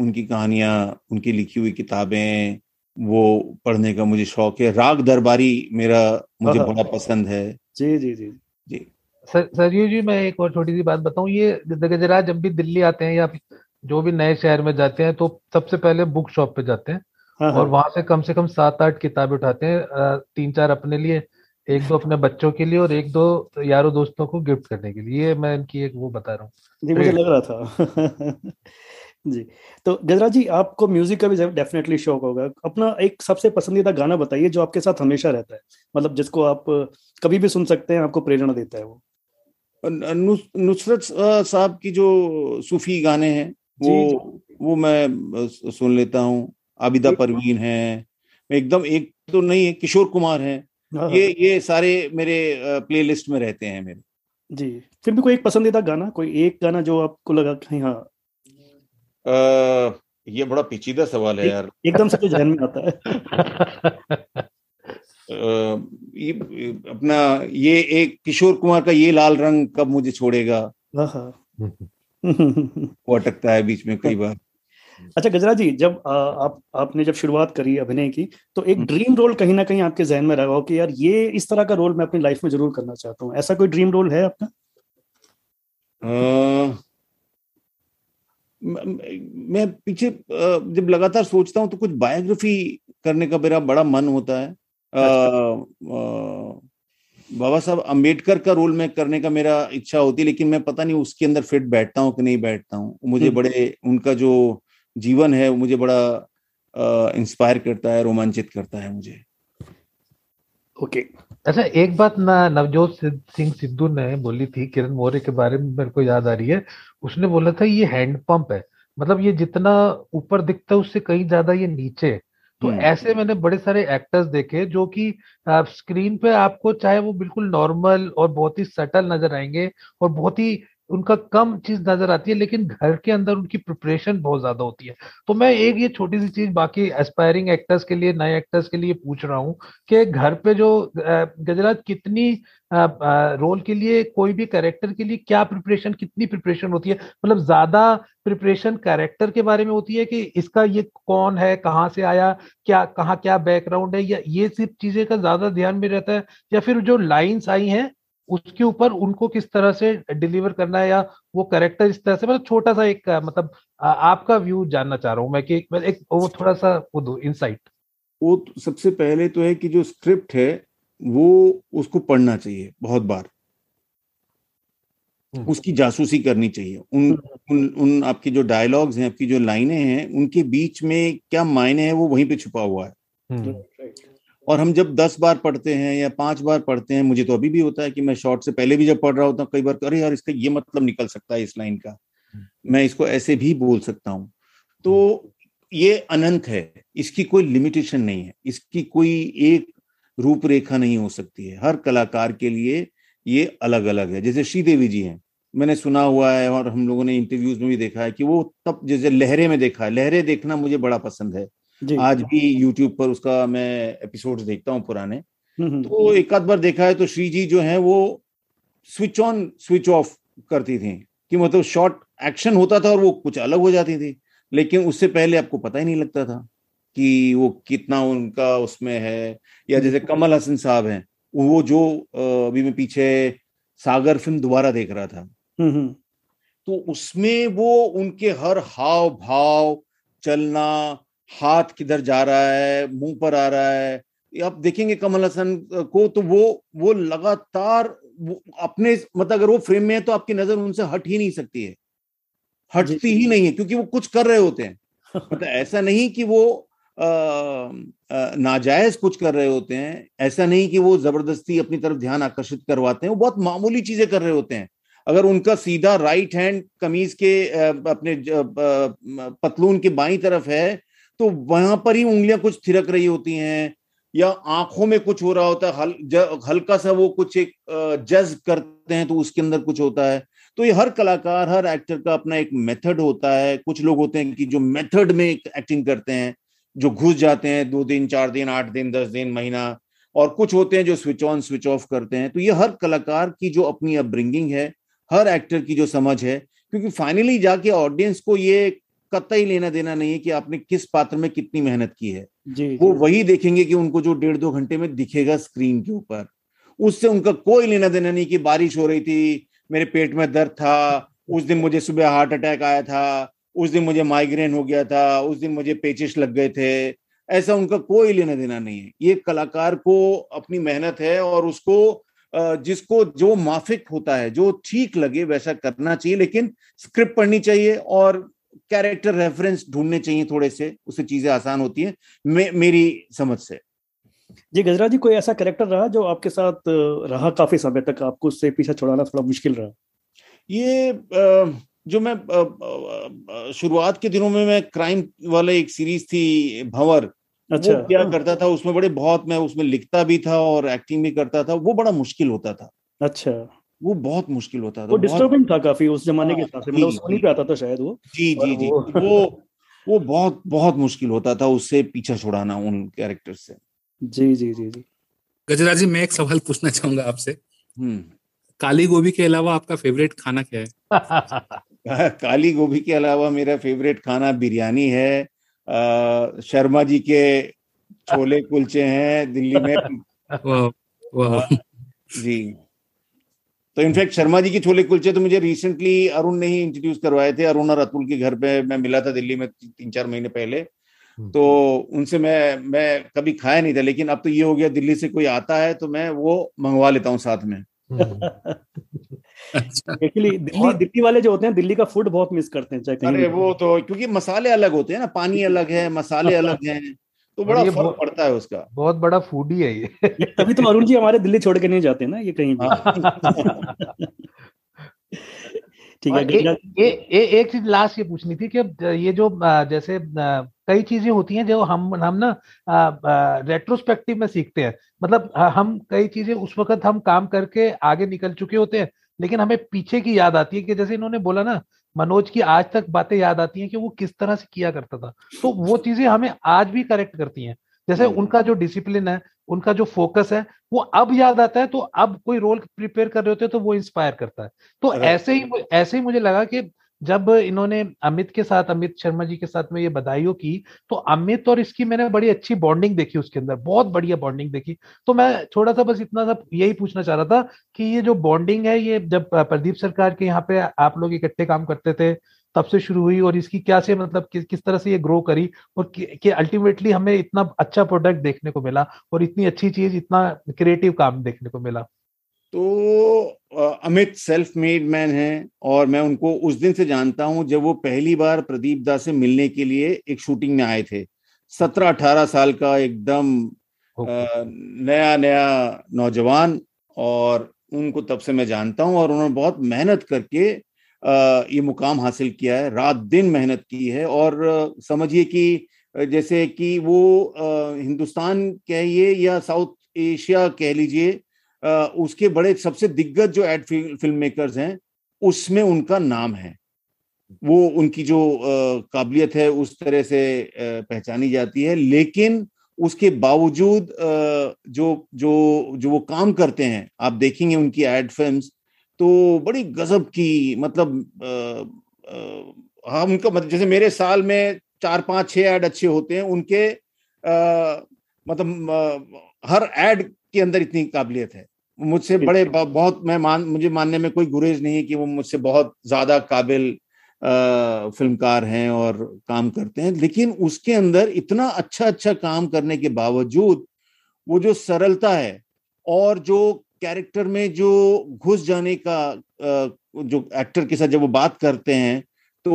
उनकी कहानियाँ उनकी लिखी हुई किताबें वो पढ़ने का मुझे शौक है। राग दरबारी मेरा मुझे हाँ, हाँ। बड़ा पसंद है।
जी जी जी।
जी।
सर सरयू जी मैं एक और छोटी सी बात बताऊँ ये गजराज जब भी दिल्ली आते हैं या जो भी नए शहर में जाते हैं तो सबसे पहले बुक शॉप पे जाते हैं। हाँ, और वहाँ से कम से कम सात आठ किताबें उठाते हैं तीन चार अपने लिए एक दो अपने बच्चों के लिए और एक दो यारों दोस्तों को गिफ्ट करने के लिए। ये मैं इनकी एक वो बता रहा हूँ।
जी मुझे लग रहा था। जी तो गजराज जी आपको म्यूज़िक का भी डेफिनेटली शौक होगा अपना एक सबसे पसंदीदा गाना बताइए जो आपके साथ हमेशा रहता है मतलब जिसको आप कभी भी सुन सकते हैं आपको प्रेरणा देता है वो।
नुसरत साहब की जो सूफी गाने हैं वो वो मैं सुन लेता हूँ। आबिदा परवीन है एकदम एक तो नहीं है किशोर कुमार है। हाँ, ये हाँ। ये सारे मेरे प्लेलिस्ट में रहते हैं मेरे।
जी फिर भी कोई एक पसंदीदा गाना कोई एक गाना जो आपको लगा कहीं हाँ।
ये बड़ा पेचीदा सवाल है यार।
एकदम से तो ध्यान में आता है।
ये अपना ये एक किशोर कुमार का ये लाल रंग कब मुझे छोड़ेगा?
हाँ, हाँ।
वो अटकता है बीच में कई बार।
अच्छा गजरा जी जब आ, आप आपने जब शुरुआत करी अभिनय की तो एक ड्रीम हम्म। रोल कहीं ना कहीं आपके जहन में रहा हो कि यार ये इस तरह का रोल मैं अपनी लाइफ में ज़रूर करना चाहता हूँ ऐसा कोई ड्रीम रोल है आपका
मैं पीछे जब लगातार सोचता हूँ तो कुछ बायोग्राफी करने का मेरा बड़ा मन होता है अच्छा। बाबा साहब अंबेडकर का रोल में करने का मेरा इच्छा होती है लेकिन मैं पता नहीं उसके अंदर फिट बैठता हूँ कि नहीं बैठता हूँ मुझे हम्म। बड़े उनका जो जीवन है मुझे बड़ा इंस्पायर करता है रोमांचित करता है मुझे
ओके okay. अच्छा एक बात ना नवजोत सिंह सिद्धू ने बोली थी किरण मौर्य के बारे में मेरे को याद आ रही है उसने बोला था ये हैंड पंप है मतलब ये जितना ऊपर दिखता है उससे कहीं ज़्यादा ये नीचे तो हम्म। ऐसे मैंने बड़े सारे एक्टर्स देखे जो कि स्क्रीन पे आपको चाहे वो बिल्कुल नॉर्मल और बहुत ही सटल नज़र आएँगे और बहुत ही उनका कम चीज़ नज़र आती है, लेकिन घर के अंदर उनकी प्रिपरेशन बहुत ज़्यादा होती है। तो मैं एक ये छोटी सी चीज़ बाकी एस्पायरिंग एक्टर्स के लिए, नए एक्टर्स के लिए पूछ रहा हूँ कि घर पे जो गजराज कितनी रोल के लिए, कोई भी कैरेक्टर के लिए क्या प्रिपरेशन कितनी प्रिपरेशन होती है? मतलब ज़्यादा प्रिपरेशन कैरेक्टर के बारे में होती है कि इसका ये कौन है, कहाँ से आया, क्या, कहाँ क्या बैकग्राउंड है, या ये सिर्फ़ चीज़ें का ज़्यादा ध्यान में रहता है, या फिर जो लाइन्स आई हैं उसके ऊपर उनको किस तरह से डिलीवर करना है या वो करेक्टर इस तरह से मतलब छोटा सा एक मतलब आपका व्यू जानना चाह रहा हूँ मैं कि एक वो थोड़ा सा वो दो इनसाइट
वो सबसे पहले तो है कि जो स्क्रिप्ट है वो उसको पढ़ना चाहिए बहुत बार हम्म। उसकी जासूसी करनी चाहिए उन हम्म। उन उन आपकी जो डायलॉग्स हैं आपकी जो लाइनें हैं उनके बीच में क्या मायने हैं वो वहीं पे छुपा हुआ है हम्म। और हम जब दस बार पढ़ते हैं या पाँच बार पढ़ते हैं मुझे तो अभी भी होता है कि मैं शॉर्ट से पहले भी जब पढ़ रहा होता हूँ कई बार अरे यार इसका ये मतलब निकल सकता है इस लाइन का। हम्म। मैं इसको ऐसे भी बोल सकता हूँ। तो ये अनंत है इसकी कोई लिमिटेशन नहीं है इसकी कोई एक रूपरेखा नहीं हो सकती है। हर कलाकार के लिए ये अलग अलग है। जैसे श्रीदेवी जी हैं मैंने सुना हुआ है और हम लोगों ने इंटरव्यूज़ में भी देखा है कि वो तब जैसे लहरे में देखा है लहरे देखना मुझे बड़ा पसंद है। आज भी यूट्यूब पर उसका मैं एपिसोड देखता हूँ पुराने। हम्म, हम्म। तो एक आध बार देखा है तो श्री जी जो है वो स्विच ऑन स्विच ऑफ़ करती थी। कि मतलब शॉर्ट एक्शन होता था और वो कुछ अलग हो जाती थी। लेकिन उससे पहले आपको पता ही नहीं लगता था कि वो कितना उनका उसमें है। या जैसे हम्म। कमल हसन साहब हैं वो जो अभी मैं पीछे सागर फ़िल्म दोबारा देख रहा था। तो उसमें वो उनके हर हाव भाव चलना हाथ किधर जा रहा है मुँह पर आ रहा है। आप देखेंगे कमल हसन को तो वो वो लगातार वो अपने मतलब अगर वो फ्रेम में है तो आपकी नज़र उनसे हट ही नहीं सकती है। हटती ही नहीं है क्योंकि वो कुछ कर रहे होते हैं। मतलब ऐसा नहीं कि वो नाजायज कुछ कर रहे होते हैं ऐसा नहीं कि वो ज़बरदस्ती अपनी तरफ़ ध्यान आकर्षित करवाते हैं वो बहुत मामूली चीज़ें कर रहे होते हैं। अगर उनका सीधा राइट हैंड कमीज के अपने पतलून के बाई तरफ़ है तो वहाँ पर ही उंगलियाँ कुछ थिरक रही होती हैं या आँखों में कुछ हो रहा होता है हल, हल्का सा वो कुछ एक जज करते हैं तो उसके अंदर कुछ होता है। तो ये हर कलाकार हर एक्टर का अपना एक मेथड होता है। कुछ लोग होते हैं कि जो मेथड में एक्टिंग करते हैं जो घुस जाते हैं दो दिन चार दिन आठ दिन दस दिन महीना और कुछ होते हैं जो स्विच ऑन स्विच ऑफ़ करते हैं। तो ये हर कलाकार की जो अपनी अपब्रिंगिंग है हर एक्टर की जो समझ है क्योंकि फाइनली जाके ऑडियंस को ये कतई लेना देना नहीं है कि आपने किस पात्र में कितनी मेहनत की है। जी, वो जी, वही देखेंगे कि उनको जो डेढ़ दो घंटे में दिखेगा स्क्रीन के ऊपर। उससे उनका कोई लेना देना नहीं कि बारिश हो रही थी मेरे पेट में दर्द था उस दिन मुझे सुबह हार्ट अटैक आया था उस दिन मुझे माइग्रेन हो गया था उस दिन मुझे पेचिश लग गए थे। ऐसा उनका कोई लेना देना नहीं है। ये कलाकार को अपनी मेहनत है और उसको जिसको जो माफिक होता है जो ठीक लगे वैसा करना चाहिए लेकिन स्क्रिप्ट पढ़नी चाहिए और कैरेक्टर रेफरेंस ढूँढने चाहिए थोड़े से उससे चीज़ें आसान होती है मे, मेरी समझ से।
जी गजरा जी कोई ऐसा कैरेक्टर रहा जो आपके साथ रहा काफ़ी समय तक? आपको उससे पीछा छुड़ाना थोड़ा मुश्किल रहा।
ये जो मैं शुरुआत के दिनों में मैं क्राइम वाले एक सीरीज़ थी भंवर अच्छा। वो क्या करता था उसमें बड़े बहुत मैं उसमें लिखता भी था और एक्टिंग भी करता था वो बड़ा मुश्किल होता था।
अच्छा।
वो बहुत मुश्किल होता था
वो डिस्टर्बिंग था काफ़ी उस जमाने के हिसाब से मतलब सोनी पे आता था शायद वो।
जी जी जी वो वो बहुत बहुत मुश्किल होता था उससे पीछा छुड़ाना उन कैरेक्टर से।
जी जी जी जी।
गजराज जी मैं एक सवाल पूछना चाहूँगा आपसे। हम्म। काली गोभी के अलावा आपका फेवरेट खाना क्या
है? काली गोभी के अलावा मेरा फेवरेट खाना बिरयानी है। आ, शर्मा जी के छोले कुलचे हैं दिल्ली में। वाह वाह। जी। तो इनफैक्ट शर्मा जी की छोले कुलचे तो मुझे रिसेंटली अरुण ने ही इंट्रोड्यूस करवाए थे। अरुण और अतुल के घर पे मैं मिला था दिल्ली में तीन चार महीने पहले। हम्म। तो उनसे मैं मैं कभी खाया नहीं था लेकिन अब तो ये हो गया दिल्ली से कोई आता है तो मैं वो मंगवा लेता हूँ साथ में।
एक्चुअली दिल्ली दिल्ली वाले जो होते हैं दिल्ली का फ़ूड बहुत मिस करते हैं
चाहे अरे वो तो क्योंकि मसाले अलग होते हैं ना पानी अलग है मसाले अलग हैं। तो बड़ा फ़र्क पड़ता है उसका।
बहुत बड़ा फ़ूड ही ये।
तभी तो अरुण जी हमारे दिल्ली छोड़ के नहीं जाते ना ये कहीं भी। हाँ।
ठीक है ए, ए, ए, एक चीज़ लास्ट ये पूछनी थी कि ये जो जैसे कई चीज़ें होती हैं जो हम हम ना रेट्रोस्पेक्टिव में सीखते हैं। मतलब हम कई चीज़ें उस वक्त हम काम करके आगे निकल चुके होते हैं लेकिन हमें पीछे की याद आती है कि जैसे इन्होंने बोला ना मनोज की आज तक बातें याद आती हैं कि वो किस तरह से किया करता था। तो वो चीज़ें हमें आज भी करेक्ट करती हैं। जैसे हम्म। उनका जो डिसिप्लिन है उनका जो फोकस है वो अब याद आता है तो अब कोई रोल प्रिपेयर कर रहे होते हैं तो वो इंस्पायर करता है। तो ऐसे ही ऐसे ही मुझे लगा कि जब इन्होंने अमित के साथ अमित शर्मा जी के साथ में ये बधाइयों की तो अमित और इसकी मैंने बड़ी अच्छी बॉन्डिंग देखी उसके अंदर बहुत बढ़िया बॉन्डिंग देखी। तो मैं थोड़ा सा बस इतना सा यही पूछना चाह रहा था कि ये जो बॉन्डिंग है ये जब प्रदीप सरकार के यहाँ पे आप लोग इकट्ठे काम करते थे तब से शुरू हुई और इसकी क्या से मतलब कि, किस तरह से ये ग्रो करी और कि अल्टीमेटली हमें इतना अच्छा प्रोडक्ट देखने को मिला और इतनी अच्छी चीज़ इतना क्रिएटिव काम देखने को मिला।
तो अमित सेल्फ मेड मैन है और मैं उनको उस दिन से जानता हूँ जब वो पहली बार प्रदीप दा से मिलने के लिए एक शूटिंग में आए थे। सत्रह अठारह साल का एकदम नया नया नौजवान और उनको तब से मैं जानता हूँ और उन्होंने बहुत मेहनत करके ये मुकाम हासिल किया है। रात दिन मेहनत की है और समझिए कि जैसे कि वो हिंदुस्तान कहिए या साउथ एशिया कह लीजिए उसके बड़े सबसे दिग्गज जो एड फ़िल्म मेकर्स हैं उसमें उनका नाम है। वो उनकी जो काबिलियत है उस तरह से पहचानी जाती है। लेकिन उसके बावजूद जो जो जो वो काम करते हैं आप देखेंगे उनकी एड फ़िल्म तो बड़ी गजब की मतलब हाँ उनका मतलब जैसे मेरे साल में चार पाँच छह ऐड अच्छे होते हैं उनके आ, मतलब आ, हर ऐड के अंदर इतनी काबिलियत है। मुझसे बड़े बहुत मैं मान मुझे मानने में कोई गुरेज नहीं है कि वो मुझसे बहुत ज़्यादा काबिल फिल्मकार हैं और काम करते हैं लेकिन उसके अंदर इतना अच्छा अच्छा काम करने के बावजूद वो जो सरलता है और जो कैरेक्टर में जो घुस जाने का जो एक्टर के साथ जब वो बात करते हैं तो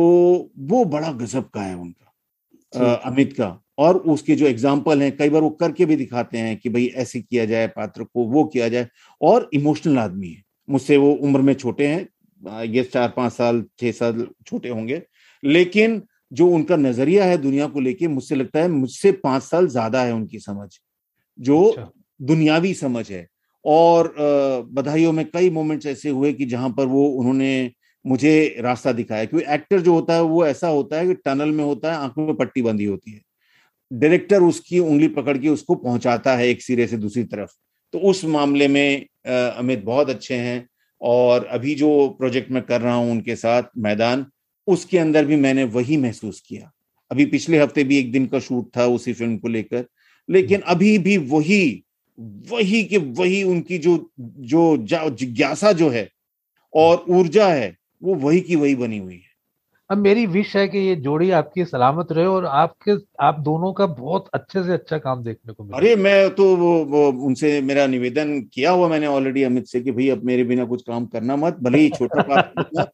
वो बड़ा गजब का है उनका अमित का। और उसके जो एग्ज़ाम्पल हैं कई बार वो करके भी दिखाते हैं कि भाई ऐसे किया जाए पात्र को वो किया जाए और इमोशनल आदमी है। मुझसे वो उम्र में छोटे हैं ये चार पाँच साल छह साल छोटे होंगे लेकिन जो उनका नज़रिया है दुनिया को लेके मुझसे लगता है मुझसे पाँच साल ज़्यादा है उनकी समझ जो अच्छा। दुनियावी समझ है। और बधाइयों में कई मोमेंट्स ऐसे हुए कि जहाँ पर वो उन्होंने मुझे रास्ता दिखाया क्योंकि एक्टर जो होता है वो ऐसा होता है कि टनल में होता है आँखों में पट्टी बंधी होती है। डायरेक्टर उसकी उंगली पकड़ के उसको पहुंचाता है एक सिरे से दूसरी तरफ़। तो उस मामले में अमित बहुत अच्छे हैं और अभी जो प्रोजेक्ट मैं कर रहा हूँ उनके साथ मैदान उसके अंदर भी मैंने वही महसूस किया। अभी पिछले हफ़्ते भी एक दिन का शूट था उसी फ़िल्म को लेकर लेकिन अभी भी वही वही के वही उनकी जो जो जिज्ञासा जो है और ऊर्जा है वो वही की वही बनी हुई है।
अब मेरी विश है कि ये जोड़ी आपकी सलामत रहे और आपके आप दोनों का बहुत अच्छे से अच्छा काम देखने को
मिले। अरे मैं तो वो, वो उनसे मेरा निवेदन किया हुआ मैंने ऑलरेडी अमित से कि भाई अब मेरे बिना कुछ काम करना मत भले ही छोटा पात्र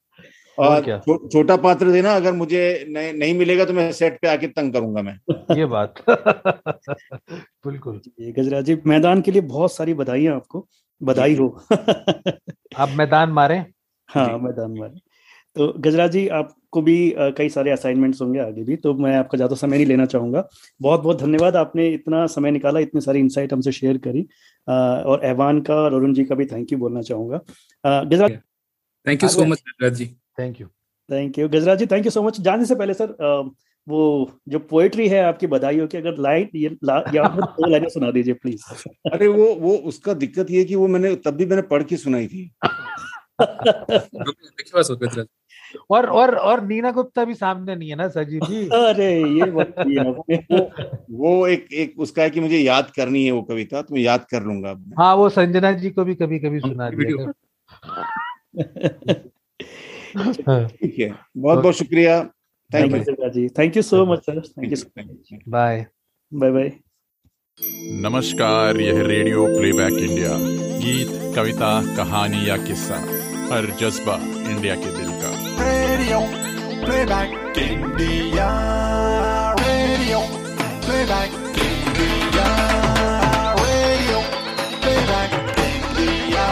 और छो, छोटा पात्र देना अगर मुझे नहीं, नहीं मिलेगा तो मैं सेट पे आके तंग करूँगा मैं।
ये बात। बिल्कुल।
गजराज जी मैदान के लिए बहुत सारी बधाइयाँ आपको। बधाई हो।
आप मैदान मारे।
हाँ मैदान मारे। तो गजराज जी आपको भी कई सारे असाइनमेंट्स होंगे आगे भी तो मैं आपका ज़्यादा समय नहीं लेना चाहूँगा। बहुत बहुत धन्यवाद आपने इतना समय निकाला इतनी सारी इंसाइट हमसे शेयर करी। और एवान का और अरुण जी का भी थैंक यू बोलना चाहूँगा।
Gajraj thank you so much Gajraj ji.
Thank you
thank you Gajraj ji thank you so much जाने से पहले सर वो जो पोएट्री है आपकी बधाई हो कि अगर लाइन ये ला, या दो लाइनें सुना दीजिए प्लीज़
अरे वो वो उसका दिक्कत ये कि वो मैंने तब भी मैंने पढ़ के सुनाई थी।
और और और नीना गुप्ता भी सामने नहीं है ना सर जी
अरे ये
वो, वो एक एक उसका है कि मुझे याद करनी है वो कविता तो मैं याद कर लूँगा
हाँ वो संजना जी को भी कभी कभी सुना दिया
ठीक है बहुत बहुत शुक्रिया
thank you ji thank you so much sir thank you
bye
bye bye
नमस्कार यह रेडियो प्लेबैक इंडिया। गीत कविता कहानी या किस्सा। हर जज्बा इंडिया के दिल का। Radio Playback India Radio Playback India Radio Playback India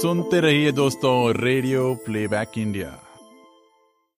सुनते रहिए दोस्तों रेडियो प्लेबैक इंडिया